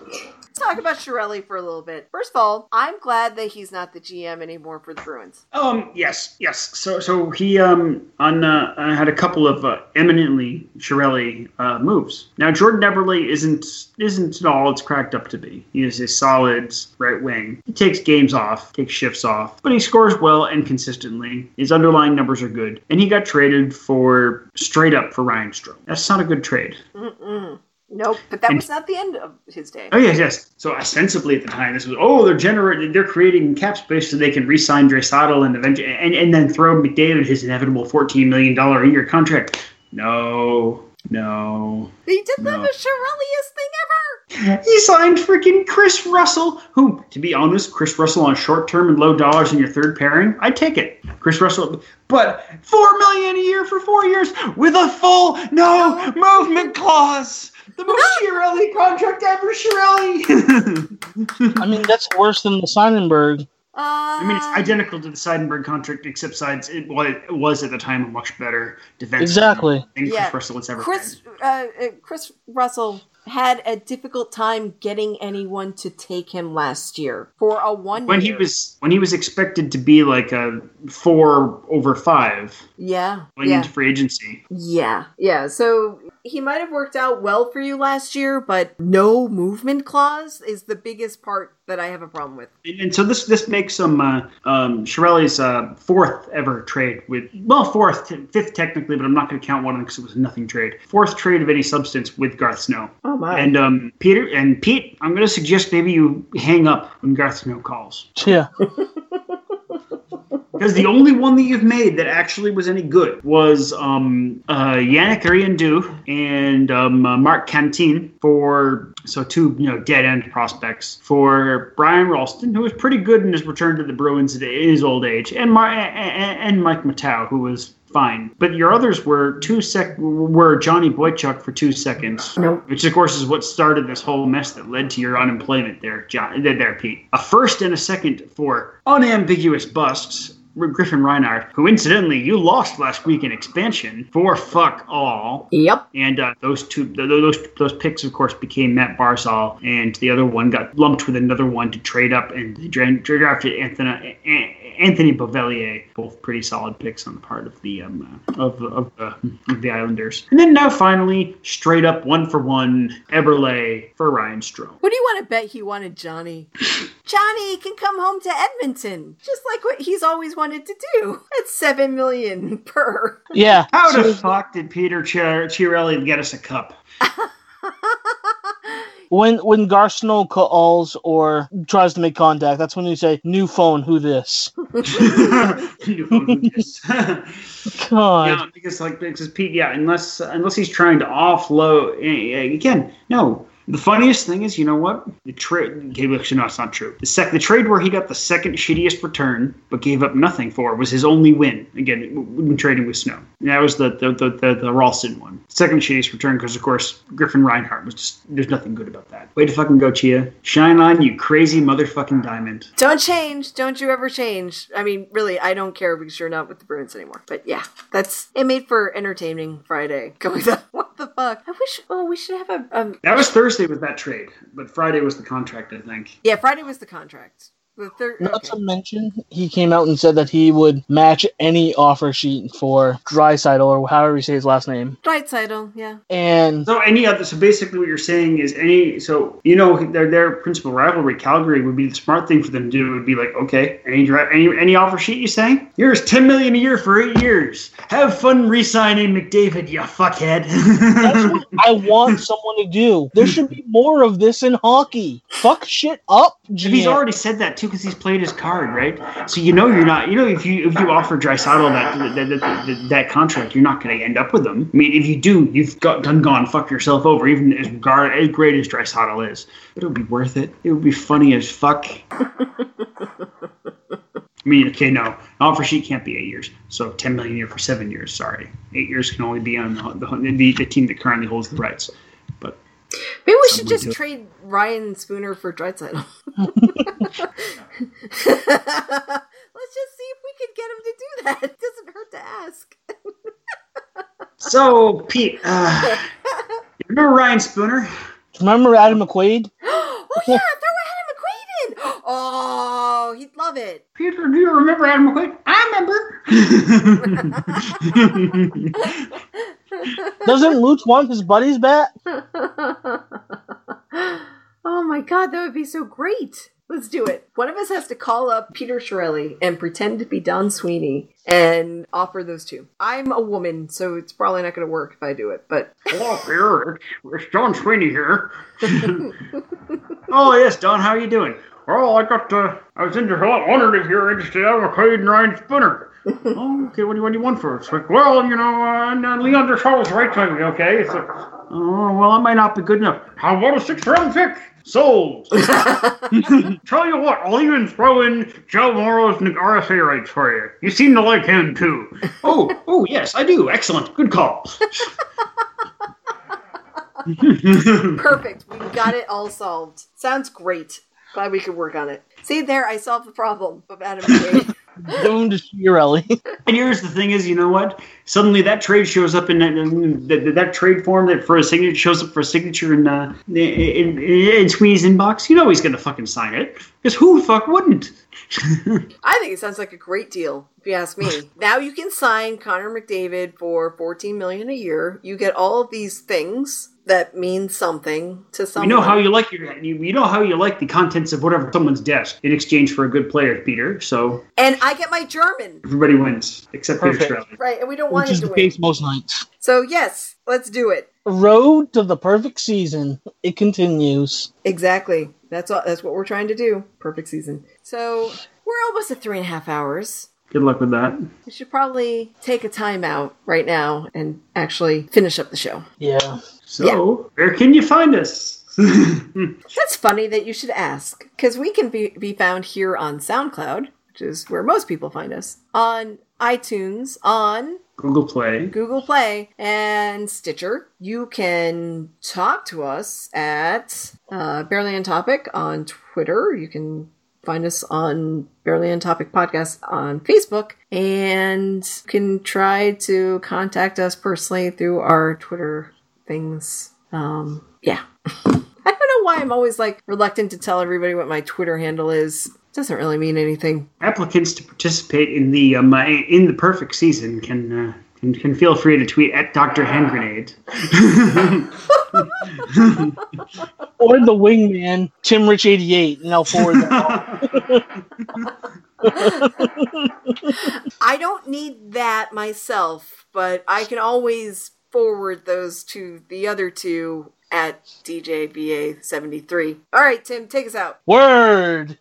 Let's talk about Chiarelli for a little bit. First of all, I'm glad that he's not the GM anymore for the Bruins. Um. Yes. Yes. So. So he um on uh, uh, had a couple of uh, eminently Chiarelli uh, moves. Now Jordan Eberle isn't isn't all it's cracked up to be. He is a solid right wing. He takes games off, takes shifts off, but he scores well and consistently. His underlying numbers are good, and he got traded for straight up for Ryan Strome. That's not a good trade. Mm-mm. Nope, but that And- was not the end of his day. Oh yes, yes. So ostensibly at the time, this was oh they're generating they're creating cap space so they can re-sign Draisaitl and eventually and, and then throw McDavid his inevitable fourteen million dollar a year contract. No, no. He did the No. most Chiarelliest thing ever. He signed freaking Kris Russell, who, to be honest, Kris Russell on short term and low dollars in your third pairing, I'd take it. Kris Russell, but four million a year for four years with a full no movement clause. The most Chiarelli contract ever, Chiarelli. I mean, that's worse than the Seidenberg. Uh, I mean, it's identical to the Seidenberg contract, except sides it, well, it was at the time a much better defense. Exactly. than Yeah. Kris Russell has ever Chris uh, uh, Kris Russell had a difficult time getting anyone to take him last year for a one When he was when he was expected to be like a four over five yeah going yeah into free agency. yeah yeah so he might have worked out well for you last year but no movement clause is the biggest part that I have a problem with And, and so this this makes him uh, um, Chiarelli's uh, fourth ever trade with well fourth fifth technically, but I'm not going to count one of them because it was nothing trade. Fourth trade of any substance with Garth Snow. oh my And um, Peter and Pete, I'm going to suggest maybe you hang up when Garth Snow calls. Yeah. Because the only one that you've made that actually was any good was um, uh, Yannick Riendeau and um, uh, Marc Cantin for so two you know dead end prospects for Brian Rolston, who was pretty good in his return to the Bruins in his old age, and Mar- and, Mike Mottau, who was fine. But your others were two sec were Johnny Boychuk for two seconds, Nope. which of course is what started this whole mess that led to your unemployment there, John. There, there, Pete. A first and a second for unambiguous busts Griffin Reinhart, who incidentally you lost last week in expansion for fuck all. Yep. And uh, those two, th- those those picks, of course, became Mathew Barzal, and the other one got lumped with another one to trade up, and they dra- drafted Anthony Anthony Beauvillier, both pretty solid picks on the part of the um, uh, of of, uh, of the Islanders. And then now finally, straight up one for one, Eberle for Ryan Strome. What do you want to bet he wanted Johnny? Johnny can come home to Edmonton, just like what he's always wanted to do. That's seven million per. Yeah. How so- the fuck did Peter Chir- Chiarelli get us a cup? when when Garth Snow calls or tries to make contact, that's when you say, "New phone, who this?" God. Yeah, because like because Pete, yeah, unless unless he's trying to offload eh, eh, again, no. The funniest thing is, you know what? The trade. Okay, actually, no, it's not true. The sec, the trade where he got the second shittiest return but gave up nothing for was his only win. Again, when trading with Snow, and that was the the the, the, the Rolston one. Second shittiest return because of course Griffin Reinhart was just there's nothing good about that. Way to fucking go, Chia. Shine on, you crazy motherfucking diamond. Don't change. Don't you ever change. I mean, really, I don't care because you're not with the Bruins anymore. But yeah, that's it. Made for entertaining Friday. Going what the fuck? I wish. Oh, we should have a. Um, That was Thursday with that trade, but Friday was the contract, I think. yeah, Friday was the contract. The third. Not Okay. to mention, he came out and said that he would match any offer sheet for Draisaitl or however you say his last name. Right, title. Yeah. And So any other, so basically what you're saying is any, so you know their their principal rivalry, Calgary, would be the smart thing for them to do. Would be like, okay, any dra- any any offer sheet you saying? Here's ten million a year for eight years. Have fun re-signing McDavid, you fuckhead. that's what I want someone to do. There should be more of this in hockey. Fuck shit up, If he's already said that too, because he's played his card, right? So you know you're not. You know if you if you offer Draisaitl that that, that, that that contract, you're not going to end up with him. I mean, if you do, you've got done gone fuck yourself over. Even as gar- as great as Draisaitl is, it would be worth it. It would be funny as fuck. I mean, okay, no, an offer sheet can't be eight years. So ten million a year for seven years. Sorry, eight years can only be on the the, the team that currently holds the rights. But Maybe we should just trade Ryan Spooner for Draisaitl. Let's just see if we could get him to do that. It doesn't hurt to ask. so Pete, uh, you remember Ryan Spooner? Remember Adam McQuaid? oh yeah, throw Adam McQuaid in. Oh, he'd love it. Peter, do you remember Adam McQuaid? I remember. Doesn't Lutz want his buddies back? oh my god, that would be so great. Let's do it. One of us has to call up Peter Chiarelli and pretend to be Don Sweeney and offer those two. I'm a woman, so it's probably not going to work if I do it, but Hello, Peter. It's, it's Don Sweeney here. oh yes, Don. How are you doing? Well, I got. Uh, I was interested. Wondered if you're interested in McQuaid and Ryan Spooner. Oh, okay. What do you What do you want for? it? It's like, well, you know, uh, uh, Leon Dershow's right to me. Okay. It's like, oh, well, that might not be good enough. How about a sixth round pick? Sold. Tell you what, I'll even throw in Joe Morrow's RFA rights for you. You seem to like him too. oh, oh yes, I do. Excellent. Good call. perfect. We've got it all solved. Sounds great. Glad we could work on it. See there, I solved the problem of Adam McQuaid. Doomed to Chiarelli. And here's the thing: is you know what? Suddenly that trade shows up in that in that, that trade form that for a signature shows up for a signature in uh, in, in, in Sweeney's inbox. You know he's gonna fucking sign it because who the fuck wouldn't? I think it sounds like a great deal, if you ask me. now you can sign Connor McDavid for 14 million a year. You get all of these things that means something to We someone. know how you like your you, you know how you like the contents of whatever someone's desk in exchange for a good player, Peter. So and I get my German. everybody wins except Peter Perfect. Chiarelli. Right, and we don't want Which him is to the win. case most nights. So yes, let's do it. Road to the perfect season. It continues. Exactly. That's all, that's what we're trying to do. Perfect season. So we're almost at three and a half hours. Good luck with that. We should probably take a time out right now and actually finish up the show. Yeah. So where can you find us? That's funny that you should ask, because we can be, be found here on SoundCloud, which is where most people find us, on iTunes, on Google Play. Google Play, and Stitcher. You can talk to us at uh, Barely on Topic on Twitter. You can find us on Barely on Topic Podcast on Facebook and you can try to contact us personally through our Twitter things. Um, yeah. I don't know why I'm always like reluctant to tell everybody what my Twitter handle is. Doesn't really mean anything. Applicants to participate in the um, uh, in the perfect season can uh, can, can feel free to tweet at Dr. Hand Grenade. or the wingman, Tim Rich eighty eight, and I'll forward that. I don't need that myself, but I can always forward those to the other two at DJBA73. All right, Tim, take us out. Word!